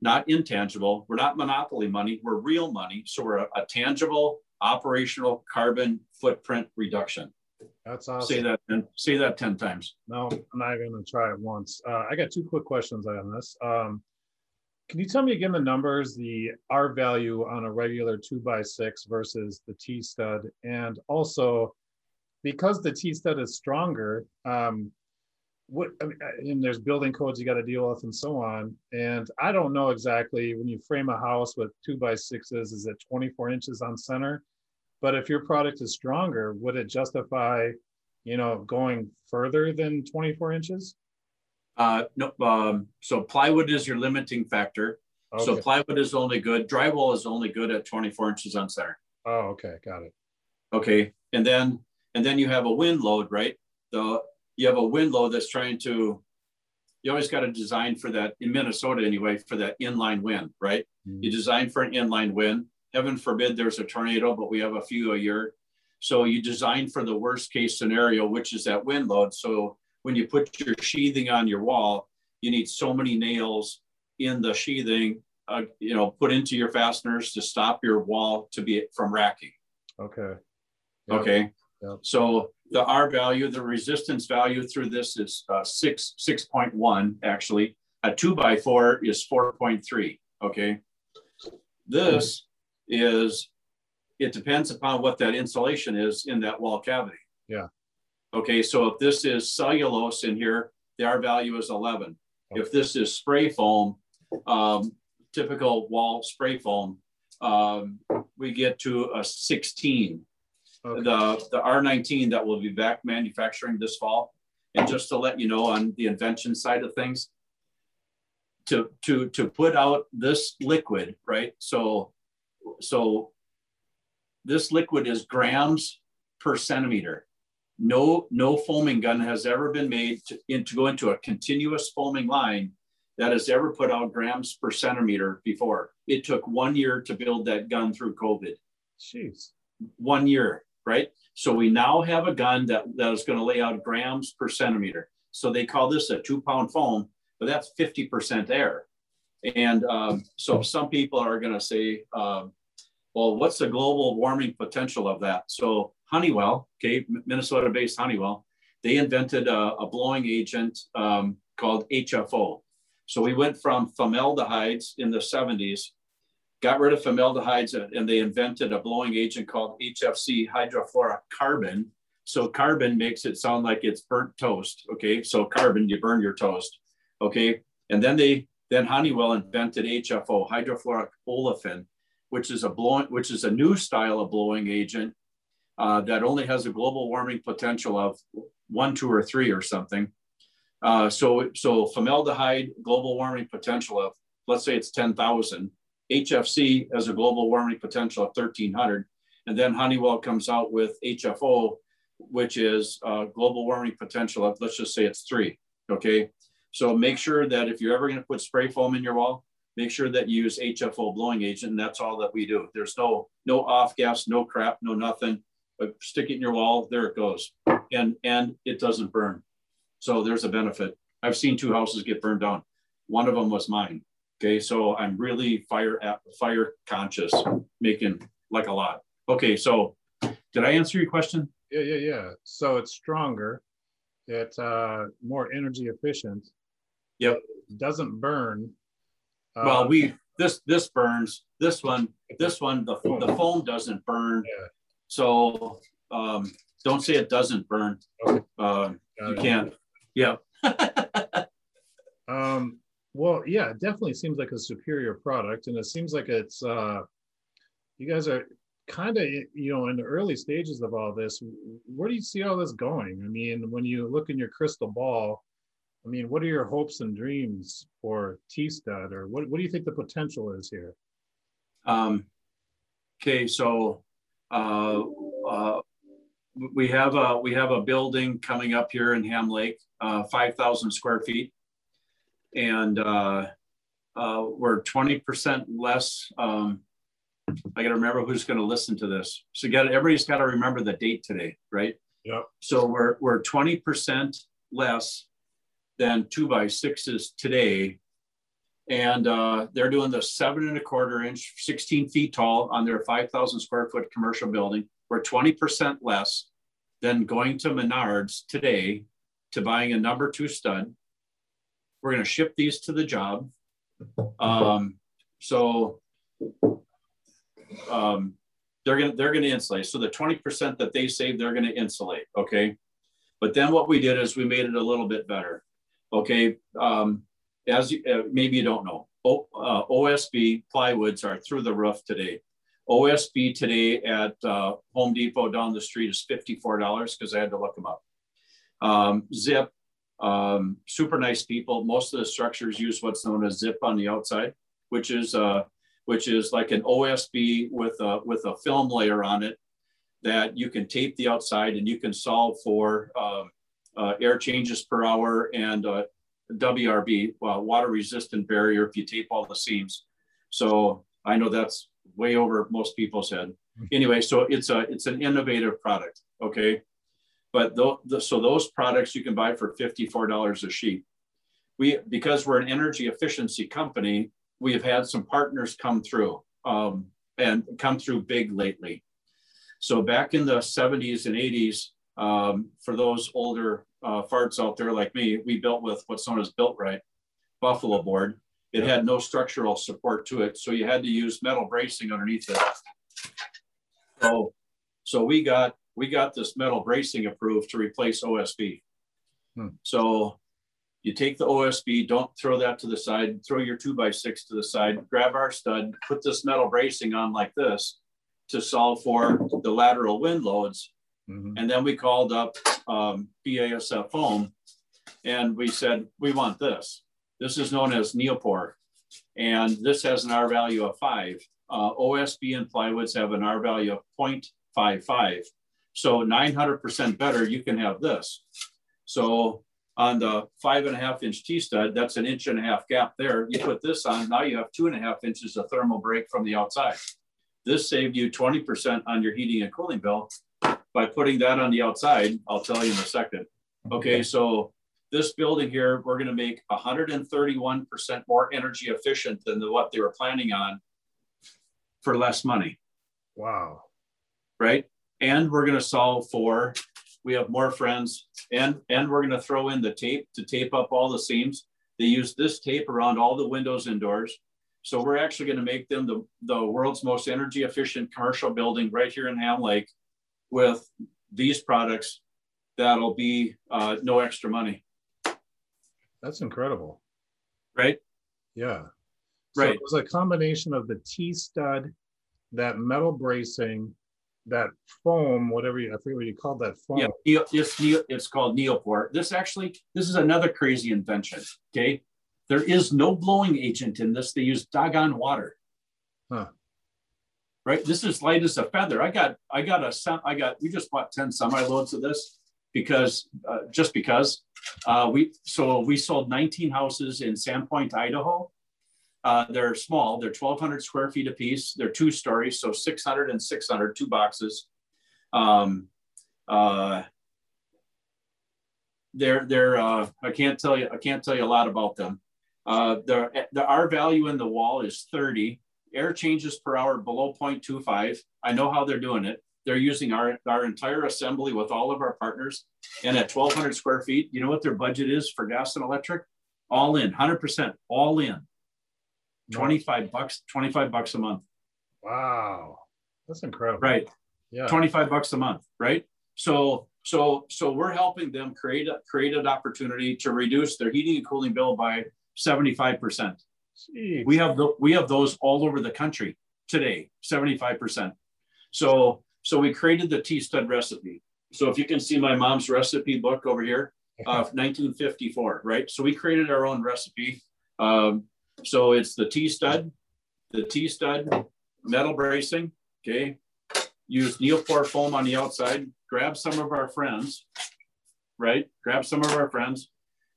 not intangible. We're not monopoly money. We're real money. So we're a, a tangible operational carbon footprint reduction. That's awesome. Say that and say that 10 times. No, I'm not even gonna try it once. Uh, I got two quick questions on this. Um, can you tell me again the numbers, the R value on a regular two by six versus the T stud? And also, because the T stud is stronger, um, what I mean, and there's building codes you got to deal with and so on. And I don't know exactly when you frame a house with two by sixes, is it 24 inches on center? But if your product is stronger, would it justify, you know, going further than 24 inches? Uh, no. Um, so plywood is your limiting factor. Okay. So plywood is only good. Drywall is only good at 24 inches on center. Oh, okay, got it. Okay, and then and then you have a wind load, right? The you have a wind load that's trying to, you always got to design for that, in Minnesota anyway, for that inline wind, right? Mm-hmm. You design for an inline wind. Heaven forbid there's a tornado, but we have a few a year. So you design for the worst case scenario, which is that wind load. So when you put your sheathing on your wall, you need so many nails in the sheathing, uh, you know, put into your fasteners to stop your wall to be from racking. Okay. Yep. Okay. Yep. So the R value, the resistance value through this is uh, six, 6.1 actually. A two by four is 4.3, okay? This is, it depends upon what that insulation is in that wall cavity. Yeah. Okay, so if this is cellulose in here, the R value is 11. Okay. If this is spray foam, um, typical wall spray foam, um, we get to a 16. Okay. The, the R19 that will be back manufacturing this fall. And just to let you know on the invention side of things, to, to, to put out this liquid, right? So, so this liquid is grams per centimeter. No, no foaming gun has ever been made to, in, to go into a continuous foaming line that has ever put out grams per centimeter before. It took one year to build that gun through COVID. Jeez. One year, right? So we now have a gun that, that is going to lay out grams per centimeter. So they call this a two pound foam, but that's 50% air. And um, so some people are going to say, um, well, what's the global warming potential of that? So Honeywell, okay, Minnesota based Honeywell, they invented a, a blowing agent um, called HFO. So we went from formaldehydes in the 70s, got rid of formaldehydes, and they invented a blowing agent called HFC hydrofluorocarbon. So carbon makes it sound like it's burnt toast. Okay, so carbon, you burn your toast. Okay, and then they then Honeywell invented HFO, hydrofluoric olefin, which is a blowing, which is a new style of blowing agent uh, that only has a global warming potential of one, two, or three or something. Uh, so, so formaldehyde global warming potential of, let's say it's 10,000. HFC has a global warming potential of 1,300. And then Honeywell comes out with HFO, which is global warming potential of, let's just say it's three, okay? So make sure that if you're ever gonna put spray foam in your wall, make sure that you use HFO blowing agent, and that's all that we do. There's no no off gas, no crap, no nothing. But stick it in your wall, there it goes, and and it doesn't burn. So there's a benefit. I've seen two houses get burned down. One of them was mine. Okay, so I'm really fire at, fire conscious, making like a lot. Okay, so did I answer your question? Yeah, yeah, yeah. So it's stronger. It's uh, more energy efficient. Yep. It doesn't burn. Uh, well, we this this burns. This one, this one, the the foam doesn't burn. Yeah. So um, don't say it doesn't burn. Okay. Uh, you can't. Yeah. um, well, yeah, it definitely seems like a superior product, and it seems like it's uh, you guys are kind of you know in the early stages of all this. Where do you see all this going? I mean, when you look in your crystal ball, I mean, what are your hopes and dreams for T-Stud, or what, what do you think the potential is here? Um, okay, so uh, uh, we have a we have a building coming up here in Ham Lake, uh, 5,000 square feet, and uh, uh, we're 20% less. Um, I got to remember who's going to listen to this. So, got everybody's got to remember the date today, right? Yeah. So we're we're 20% less than two by sixes today, and uh, they're doing the seven and a quarter inch, 16 feet tall on their 5,000 square foot commercial building. We're 20% less than going to Menards today to buying a number two stud. We're going to ship these to the job. Um, so um, they're going to they're going to insulate. So the 20% that they save, they're going to insulate. Okay. But then what we did is we made it a little bit better. Okay. Um, as you, uh, maybe you don't know, o, uh, OSB plywoods are through the roof today. OSB today at uh, Home Depot down the street is $54 because I had to look them up. Um, zip, um, super nice people. Most of the structures use what's known as zip on the outside, which is uh, which is like an OSB with a with a film layer on it that you can tape the outside and you can solve for uh, uh, air changes per hour and uh, WRB, water resistant barrier, if you tape all the seams. So I know that's way over most people's head. Hmm. Anyway, so it's a it's an innovative product. Okay, but the, so those products you can buy for fifty four dollars a sheet. We because we're an energy efficiency company, we have had some partners come through um, and come through big lately. So back in the 70s and 80s, um, for those older uh, farts out there like me, we built with what's known as Built Right, Buffalo board. It had no structural support to it, so you had to use metal bracing underneath it. So, so we got we got this metal bracing approved to replace OSB. Hmm. So you take the OSB, don't throw that to the side, throw your two by six to the side, grab our stud, put this metal bracing on like this to solve for the lateral wind loads. Mm-hmm. And then we called up um, BASF foam and we said, we want this. This is known as Neopor. And this has an R value of five. Uh, OSB and plywoods have an R value of 0.55. So 900% better, you can have this. So on the five and a half inch T-stud, that's an inch and a half gap there. You put this on, now you have two and a half inches of thermal break from the outside. This saved you 20% on your heating and cooling bill by putting that on the outside. I'll tell you in a second. Okay, so this building here, we're gonna make 131% more energy efficient than the, what they were planning on for less money. Wow. Right? And we're gonna solve for we have more friends. And and we're going to throw in the tape to tape up all the seams. They use this tape around all the windows and doors. So we're actually going to make them the, the world's most energy efficient commercial building right here in ham lake with these products that'll be uh, no extra money. That's incredible. Right? Yeah. So right. it was a combination of the t-stud that metal bracing that foam, whatever you, I forget what you called that foam. Yeah, it's, it's called Neopor. This actually, this is another crazy invention. Okay. There is no blowing agent in this. They use doggone water. Huh. Right. This is light as a feather. I got, I got a, I got, we just bought 10 semi loads of this because, uh, just because uh, we, so we sold 19 houses in Sandpoint, Idaho uh, they're small. They're 1,200 square feet a piece. They're two stories, so 600 and 600, two boxes. Um, uh, they're they're uh, I can't tell you I can't tell you a lot about them. Uh, the the R value in the wall is 30. Air changes per hour below 0.25. I know how they're doing it. They're using our our entire assembly with all of our partners, and at 1,200 square feet, you know what their budget is for gas and electric? All in, 100% all in. 25 bucks 25 bucks a month. Wow. That's incredible. Right. Yeah. 25 bucks a month right? So so so we're helping them create a create an opportunity to reduce their heating and cooling bill by 75 percent. We have the, we have those all over the country today 75 percent. So so we created the t-stud recipe. So if you can see my mom's recipe book over here of 1954 right? So we created our own recipe um, so it's the T-stud, the T-stud, metal bracing, okay? Use Neopor foam on the outside, grab some of our friends, right? Grab some of our friends.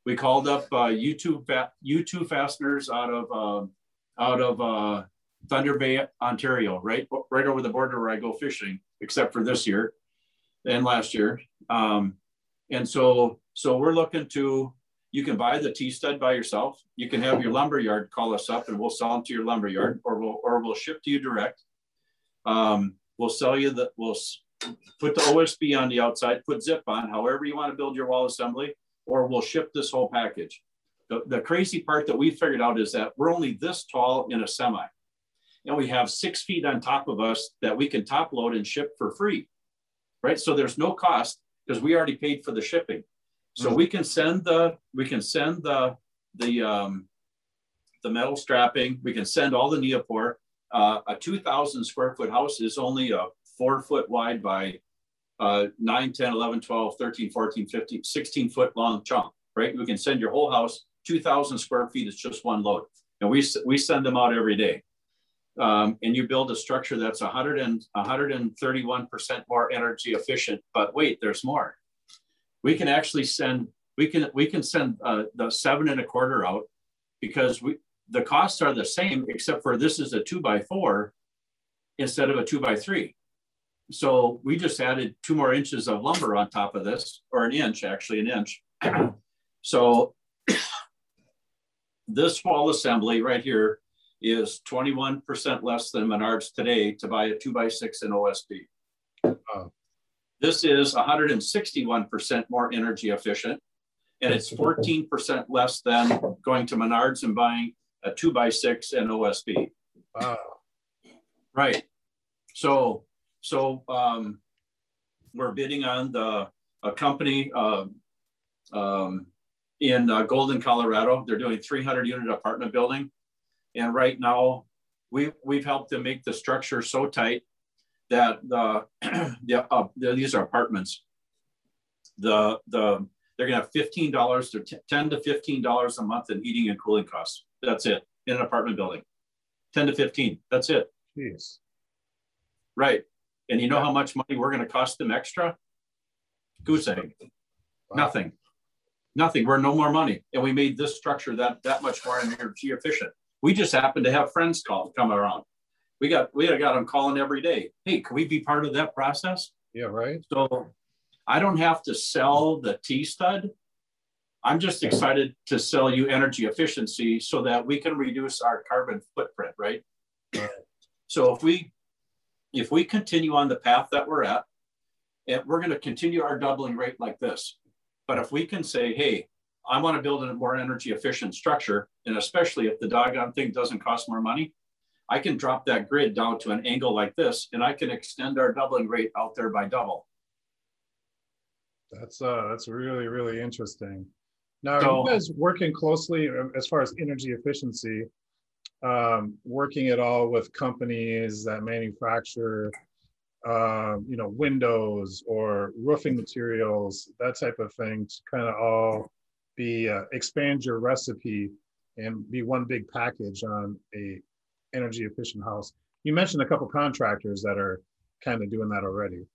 We called up uh, U2, U2 fasteners out of, uh, out of uh, Thunder Bay, Ontario, right? Right over the border where I go fishing, except for this year and last year. Um, and so, so we're looking to you can buy the T-stud by yourself. You can have your lumber yard call us up and we'll sell them to your lumber yard or we'll, or we'll ship to you direct. Um, we'll sell you the, we'll put the OSB on the outside, put zip on, however you want to build your wall assembly, or we'll ship this whole package. The, the crazy part that we figured out is that we're only this tall in a semi. And we have six feet on top of us that we can top load and ship for free, right? So there's no cost because we already paid for the shipping. So we can send the we can send the the um, the metal strapping. We can send all the Neopor. Uh, a 2,000 square foot house is only a four foot wide by uh, 9, 10, 11, 12, 13, 14, 15, 16 foot long chunk, right? We can send your whole house 2,000 square feet. It's just one load. And we, we send them out every day. Um, and you build a structure that's 100 and 131% more energy efficient. But wait, there's more we can actually send we can we can send uh, the seven and a quarter out because we the costs are the same except for this is a two by four instead of a two by three. So we just added two more inches of lumber on top of this, or an inch, actually an inch. so this wall assembly right here is 21% less than Menards today to buy a two by six in OSB. This is 161% more energy efficient, and it's 14% less than going to Menards and buying a two by six, and OSB. Wow. Right. So, so um, we're bidding on the a company uh, um, in uh, Golden, Colorado. They're doing 300 unit apartment building, and right now we we've helped them make the structure so tight that the, the, uh, the these are apartments. The the they're gonna have fifteen dollars to ten to fifteen dollars a month in heating and cooling costs. That's it in an apartment building. Ten to fifteen. That's it. Jeez. Right. And you know how much money we're going to cost them extra? Goose egg. Wow. Nothing. Nothing. We're no more money. And we made this structure that that much more energy efficient. We just happened to have friends call come around. We got we got them calling every day. Hey, can we be part of that process? Yeah, right. So I don't have to sell the T stud. I'm just excited to sell you energy efficiency so that we can reduce our carbon footprint, right? right. So if we if we continue on the path that we're at, and we're going to continue our doubling rate like this. But if we can say, hey, I want to build a more energy efficient structure, and especially if the doggone thing doesn't cost more money, I can drop that grid down to an angle like this, and I can extend our doubling rate out there by double. That's uh, that's really really interesting. Now, so, you guys working closely uh, as far as energy efficiency? um, working at all with companies that manufacture, um, you know, windows or roofing materials, that type of thing, to kind of all be uh, expand your recipe and be one big package on a energy efficient house. You mentioned a couple contractors that are kind of doing that already.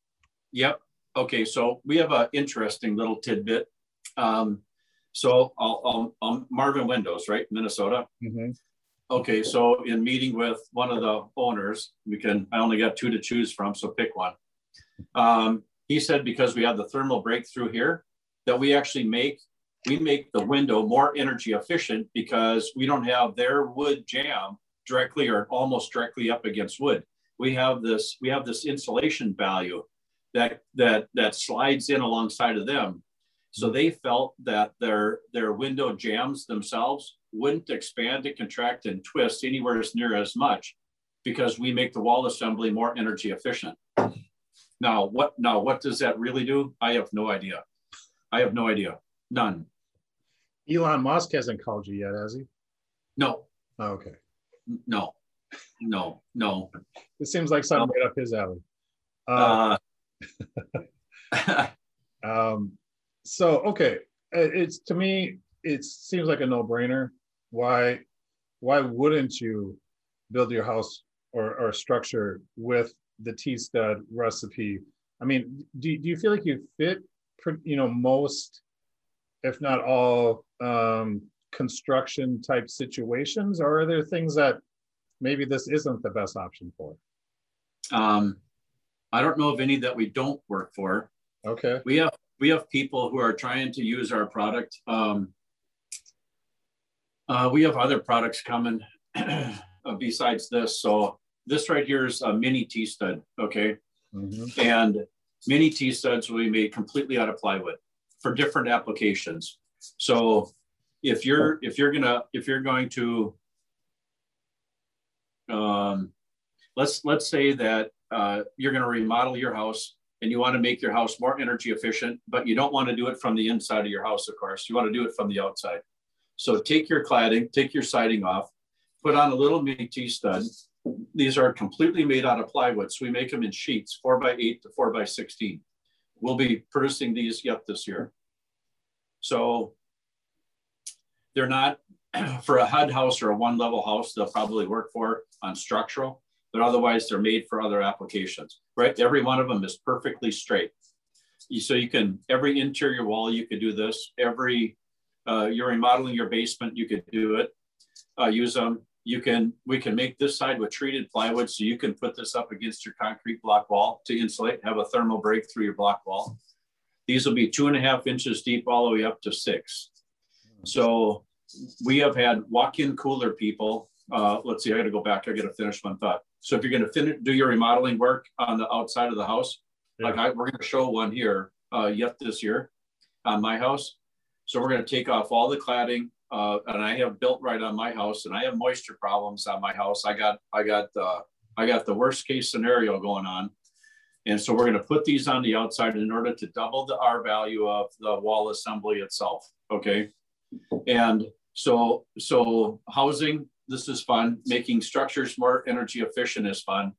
Yep. Okay. So we have an interesting little tidbit. Um, so I'll, I'll, I'll, Marvin Windows, right, Minnesota. Mm-hmm. Okay, so in meeting with one of the owners, we can, I only got two to choose from, so pick one. Um, he said because we have the thermal breakthrough here, that we actually make, we make the window more energy efficient because we don't have their wood jamb directly or almost directly up against wood. We have this, we have this insulation value that, that, that slides in alongside of them. So they felt that their, their window jambs themselves wouldn't expand and contract and twist anywhere as near as much because we make the wall assembly more energy efficient. Now, what now what does that really do? I have no idea. I have no idea. None. Elon Musk hasn't called you yet, has he? No. Oh, okay. No. No. No. It seems like something no. right up his alley. Uh, uh. um, so okay, it's to me, it seems like a no-brainer why why wouldn't you build your house or, or structure with the T-stud recipe? I mean, do, do you feel like you fit, you know, most, if not all, um, construction type situations, or are there things that maybe this isn't the best option for? Um, I don't know of any that we don't work for. Okay. We have we have people who are trying to use our product um, uh, we have other products coming uh, besides this. So this right here is a mini T-stud, okay? Mm-hmm. And mini T-studs will be made completely out of plywood for different applications. So if you're if you're gonna if you're going to um, let's let's say that uh, you're going to remodel your house and you want to make your house more energy efficient, but you don't want to do it from the inside of your house, of course. You want to do it from the outside. So take your cladding, take your siding off, put on a little mini T-stud. These are completely made out of plywood. So we make them in sheets, four by eight to four by 16. We'll be producing these yet this year. So they're not for a HUD house or a one level house, they'll probably work for on structural, but otherwise they're made for other applications, right? Every one of them is perfectly straight. So you can, every interior wall, you could do this. Every uh, you're remodeling your basement, you could do it. Uh, use them. You can, we can make this side with treated plywood. So you can put this up against your concrete block wall to insulate, have a thermal break through your block wall. These will be two and a half inches deep all the way up to six. So we have had walk-in cooler people. Uh, let's see, I got to go back. I got to finish one thought. So if you're going to finish, do your remodeling work on the outside of the house, yeah. like I, we're going to show one here uh, yet this year on my house. So we're going to take off all the cladding, uh, and I have built right on my house, and I have moisture problems on my house. I got I got uh, I got the worst case scenario going on, and so we're going to put these on the outside in order to double the R value of the wall assembly itself. Okay, and so so housing this is fun. Making structures more energy efficient is fun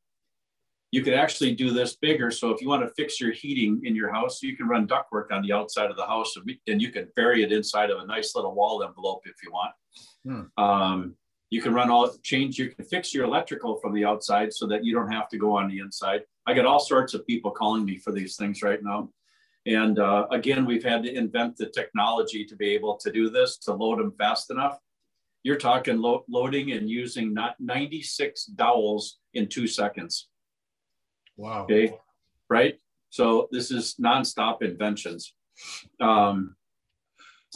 you could actually do this bigger. So if you want to fix your heating in your house, you can run ductwork on the outside of the house and you can bury it inside of a nice little wall envelope if you want. Hmm. Um, you can run all change, you can fix your electrical from the outside so that you don't have to go on the inside. I get all sorts of people calling me for these things right now. And uh, again, we've had to invent the technology to be able to do this, to load them fast enough. You're talking lo loading and using not 96 dowels in two seconds. Wow. Okay. Right. So this is nonstop inventions. Um,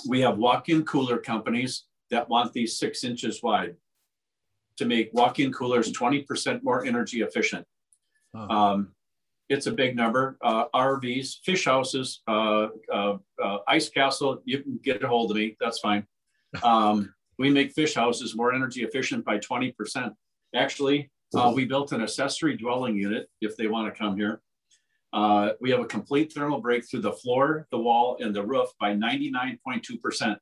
we have walk-in cooler companies that want these six inches wide to make walk-in coolers 20% more energy efficient. Huh. Um, it's a big number. Uh, RVs, fish houses, uh, uh, uh, ice castle, you can get a hold of me. That's fine. Um, we make fish houses more energy efficient by 20%. Actually, uh, we built an accessory dwelling unit if they want to come here. Uh, we have a complete thermal break through the floor, the wall, and the roof by 99.2%.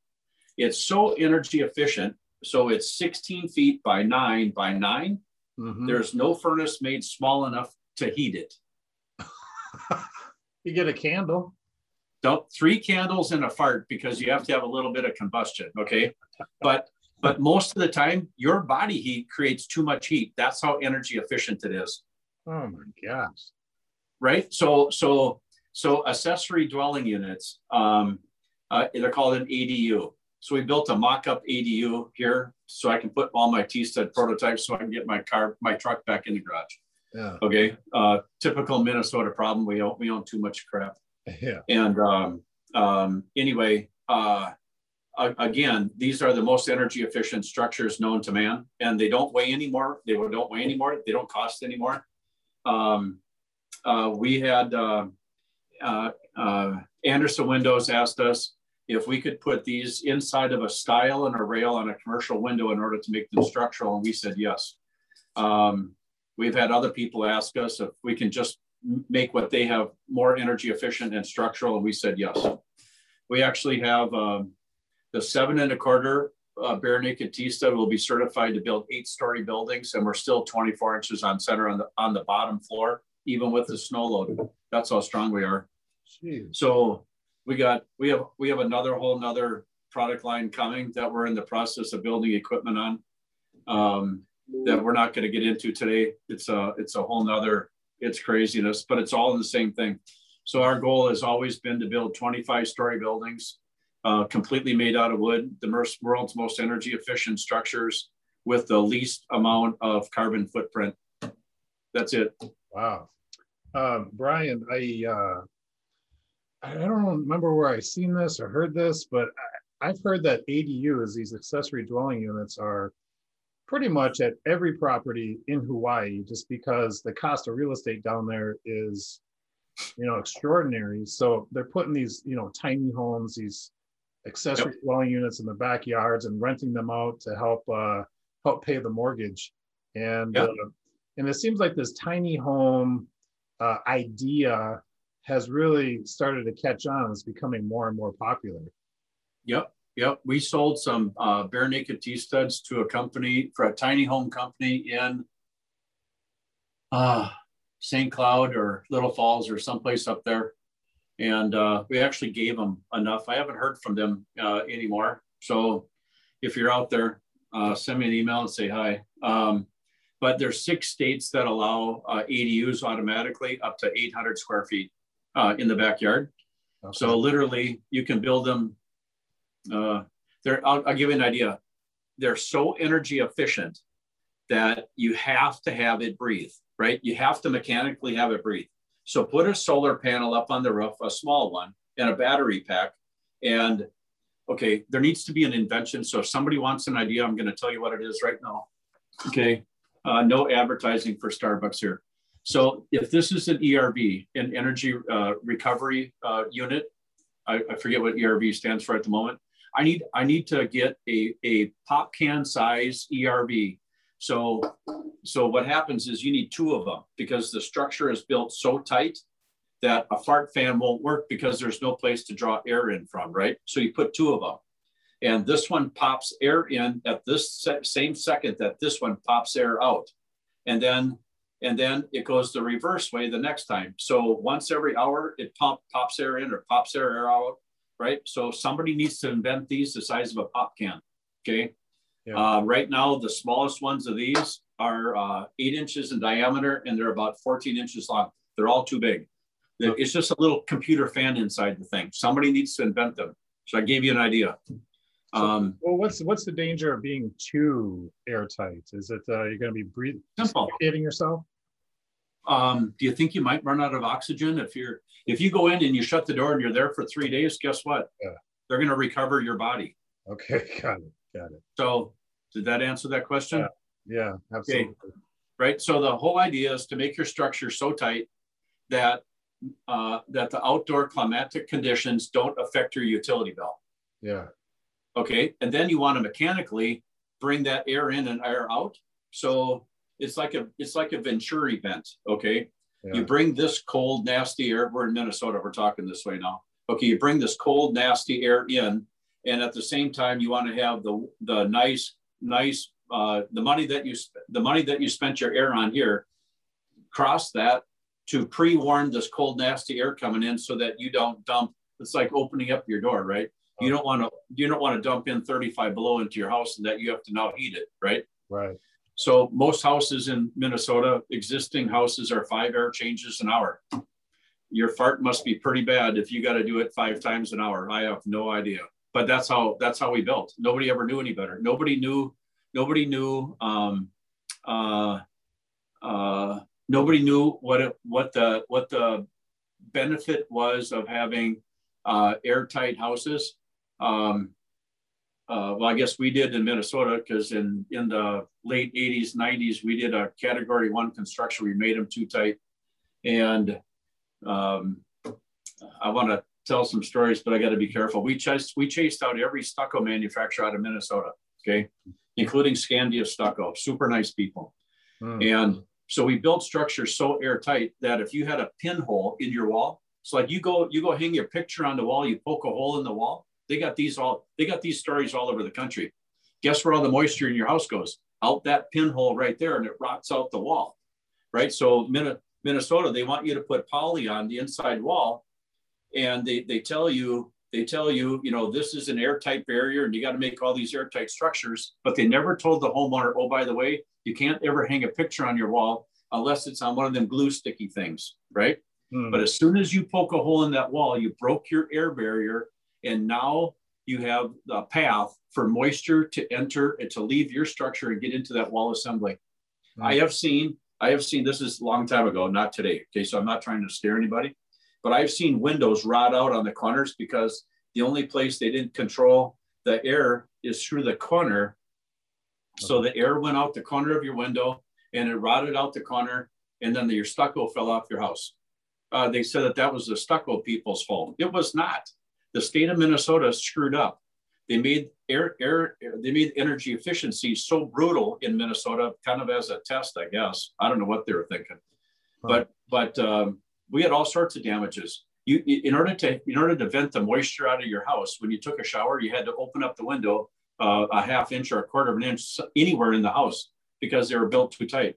It's so energy efficient. So it's 16 feet by nine by 9 mm-hmm. There's no furnace made small enough to heat it. you get a candle. Don't three candles and a fart because you have to have a little bit of combustion. Okay. But but most of the time, your body heat creates too much heat. That's how energy efficient it is. Oh my gosh. Right. So so so accessory dwelling units. Um, uh, they're called an ADU. So we built a mock-up ADU here, so I can put all my T-stud prototypes, so I can get my car, my truck back in the garage. Yeah. Okay. Uh, typical Minnesota problem. We own, we own too much crap. Yeah. And um, um, anyway, uh, again, these are the most energy efficient structures known to man, and they don't weigh anymore. They don't weigh anymore. They don't cost anymore. Um, uh, we had uh, uh, uh, Andersen Windows asked us if we could put these inside of a stile and a rail on a commercial window in order to make them structural, and we said yes. Um, we've had other people ask us if we can just make what they have more energy efficient and structural, and we said yes. We actually have um, the seven and a quarter uh, bare naked T-stud will be certified to build eight story buildings and we're still 24 inches on center on the, on the bottom floor, even with the snow load. That's how strong we are. Jeez. So we got, we have, we have another whole nother product line coming that we're in the process of building equipment on um, that we're not going to get into today. It's a, it's a whole nother, it's craziness, but it's all the same thing. So our goal has always been to build 25 story buildings uh, completely made out of wood, the world's most energy efficient structures with the least amount of carbon footprint. That's it. Wow. Um, Brian, I, uh, I don't remember where I seen this or heard this, but I, I've heard that ADU is these accessory dwelling units, are pretty much at every property in Hawaii, just because the cost of real estate down there is, you know, extraordinary. So they're putting these, you know, tiny homes, these accessory yep. dwelling units in the backyards and renting them out to help uh, help pay the mortgage. And yep. uh, and it seems like this tiny home uh, idea has really started to catch on. It's becoming more and more popular. Yep. Yep. We sold some uh, bare naked T-studs to a company for a tiny home company in uh, St. Cloud or Little Falls or someplace up there and uh, we actually gave them enough. I haven't heard from them uh, anymore. So if you're out there, uh, send me an email and say hi. Um, but there's six states that allow uh, ADUs automatically up to 800 square feet uh, in the backyard. Okay. So literally, you can build them. Uh, they're, I'll, I'll give you an idea. They're so energy efficient that you have to have it breathe, right? You have to mechanically have it breathe. So put a solar panel up on the roof, a small one, and a battery pack. And okay, there needs to be an invention. So if somebody wants an idea, I'm going to tell you what it is right now. Okay, uh, no advertising for Starbucks here. So if this is an ERV, an energy uh, recovery uh, unit, I, I, forget what ERV stands for at the moment, I need I need to get a, a pop can size ERV. So so what happens is you need two of them because the structure is built so tight that a fart fan won't work because there's no place to draw air in from, right? So you put two of them. And this one pops air in at this same second that this one pops air out. And then and then it goes the reverse way the next time. So once every hour, it pump, pops air in or pops air out, right? So somebody needs to invent these the size of a pop can, okay? Yeah. Uh, right now, the smallest ones of these are uh, eight inches in diameter and they're about 14 inches long. They're all too big. It's just a little computer fan inside the thing. Somebody needs to invent them. So I gave you an idea. Um, well, what's what's the danger of being too airtight? Is it uh, you're going to be breathing, yourself? Um, do you think you might run out of oxygen if you're if you go in and you shut the door and you're there for three days? Guess what? Yeah. They're going to recover your body. Okay, got it, got it. So, did that answer that question? Yeah, yeah absolutely. Okay. Right. So the whole idea is to make your structure so tight that uh, that the outdoor climatic conditions don't affect your utility bill. Yeah. Okay. And then you want to mechanically bring that air in and air out. So it's like a it's like a Venturi vent. Okay. Yeah. You bring this cold, nasty air. We're in Minnesota. We're talking this way now. Okay. You bring this cold, nasty air in, and at the same time, you want to have the the nice, nice uh, the money that you the money that you spent your air on here. Cross that to pre-warn this cold, nasty air coming in, so that you don't dump. It's like opening up your door, right? You don't want to you don't want to dump in 35 below into your house and that you have to now heat it, right? Right. So most houses in Minnesota, existing houses are five air changes an hour. Your fart must be pretty bad if you got to do it five times an hour. I have no idea, but that's how that's how we built. Nobody ever knew any better. Nobody knew. Nobody knew. Um, uh, uh, nobody knew what it, what the what the benefit was of having uh, airtight houses. Um, uh, well, I guess we did in Minnesota because in, in the late 80s, 90s, we did a category one construction. We made them too tight. And um, I want to tell some stories, but I got to be careful. We chased, we chased out every stucco manufacturer out of Minnesota, okay, including Scandia Stucco, super nice people. Hmm. And so we built structures so airtight that if you had a pinhole in your wall, it's like you go, you go hang your picture on the wall, you poke a hole in the wall, they got these all, they got these stories all over the country. Guess where all the moisture in your house goes? Out that pinhole right there, and it rots out the wall, right? So Minnesota, they want you to put poly on the inside wall, and they they tell you they tell you, you know, this is an airtight barrier, and you got to make all these airtight structures. But they never told the homeowner, oh, by the way, you can't ever hang a picture on your wall unless it's on one of them glue sticky things, right? Hmm. But as soon as you poke a hole in that wall, you broke your air barrier and now you have a path for moisture to enter and to leave your structure and get into that wall assembly. I have seen, I have seen, this is a long time ago, not today. Okay. So I'm not trying to scare anybody, but I've seen windows rot out on the corners because the only place they didn't control the air is through the corner. So the air went out the corner of your window and it rotted out the corner and then your stucco fell off your house. Uh, they said that that was the stucco people's fault. It was not the state of Minnesota screwed up. They made air, air, they made energy efficiency so brutal in Minnesota, kind of as a test, I guess. I don't know what they were thinking, huh. but but um, we had all sorts of damages. You, in order to in order to vent the moisture out of your house, when you took a shower, you had to open up the window uh, a half inch or a quarter of an inch anywhere in the house because they were built too tight.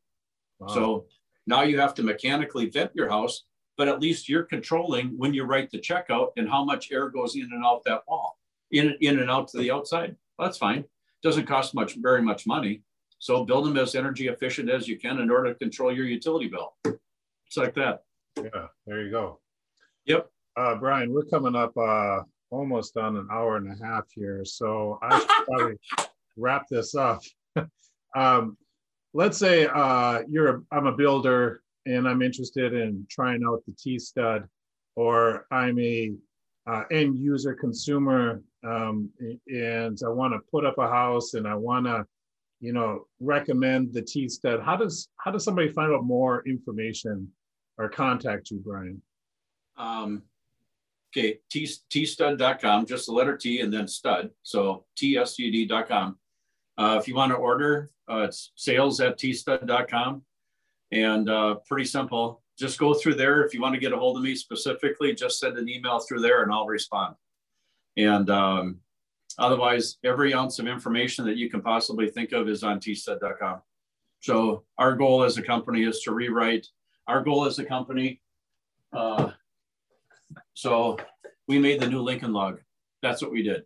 Wow. So now you have to mechanically vent your house but at least you're controlling when you write the checkout and how much air goes in and out that wall, in, in and out to the outside. Well, that's fine. Doesn't cost much, very much money. So build them as energy efficient as you can in order to control your utility bill. It's like that. Yeah, there you go. Yep. Uh, Brian, we're coming up uh, almost on an hour and a half here, so I should probably wrap this up. um, let's say uh, you're a, I'm a builder and I'm interested in trying out the T stud, or I'm a uh, end user consumer um, and I want to put up a house and I want to, you know, recommend the T stud. How does how does somebody find out more information or contact you, Brian? Um, Okay, t, tstud.com, just the letter T and then stud. So tstud.com. Uh, if you want to order, uh, it's sales at tstud.com. And uh, pretty simple. Just go through there. If you want to get a hold of me specifically, just send an email through there and I'll respond. And um, otherwise, every ounce of information that you can possibly think of is on tstud.com. So our goal as a company is to rewrite. Our goal as a company. Uh, so we made the new Lincoln log. That's what we did.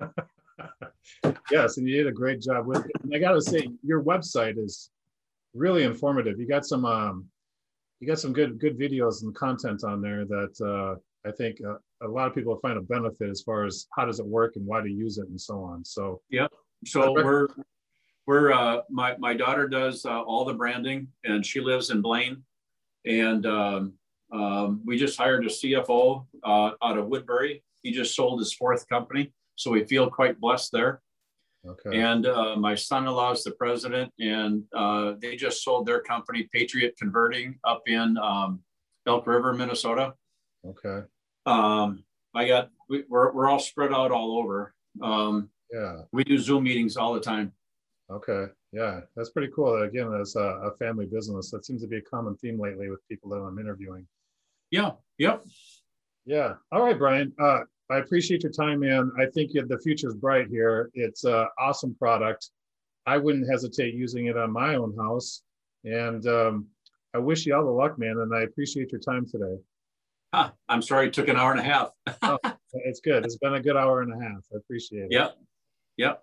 yes, and you did a great job with it. And I got to say, your website is really informative. You got some, um, you got some good good videos and content on there that uh, I think uh, a lot of people find a benefit as far as how does it work and why to use it and so on. So yeah, so we're we're uh, my my daughter does uh, all the branding and she lives in Blaine, and um, um, we just hired a CFO uh, out of Woodbury. He just sold his fourth company, so we feel quite blessed there. Okay. And uh, my son-in-law is the president, and uh, they just sold their company, Patriot Converting, up in um, Elk River, Minnesota. Okay. Um, I got we, are we're, we're all spread out all over. Um, yeah. We do Zoom meetings all the time. Okay. Yeah, that's pretty cool. Again, as a, a family business, that seems to be a common theme lately with people that I'm interviewing. Yeah. Yep. Yeah. All right, Brian. Uh, I appreciate your time, man. I think the future is bright here. It's an awesome product. I wouldn't hesitate using it on my own house. And um, I wish you all the luck, man. And I appreciate your time today. Huh, I'm sorry it took an hour and a half. oh, it's good. It's been a good hour and a half. I appreciate it. Yep. Yep.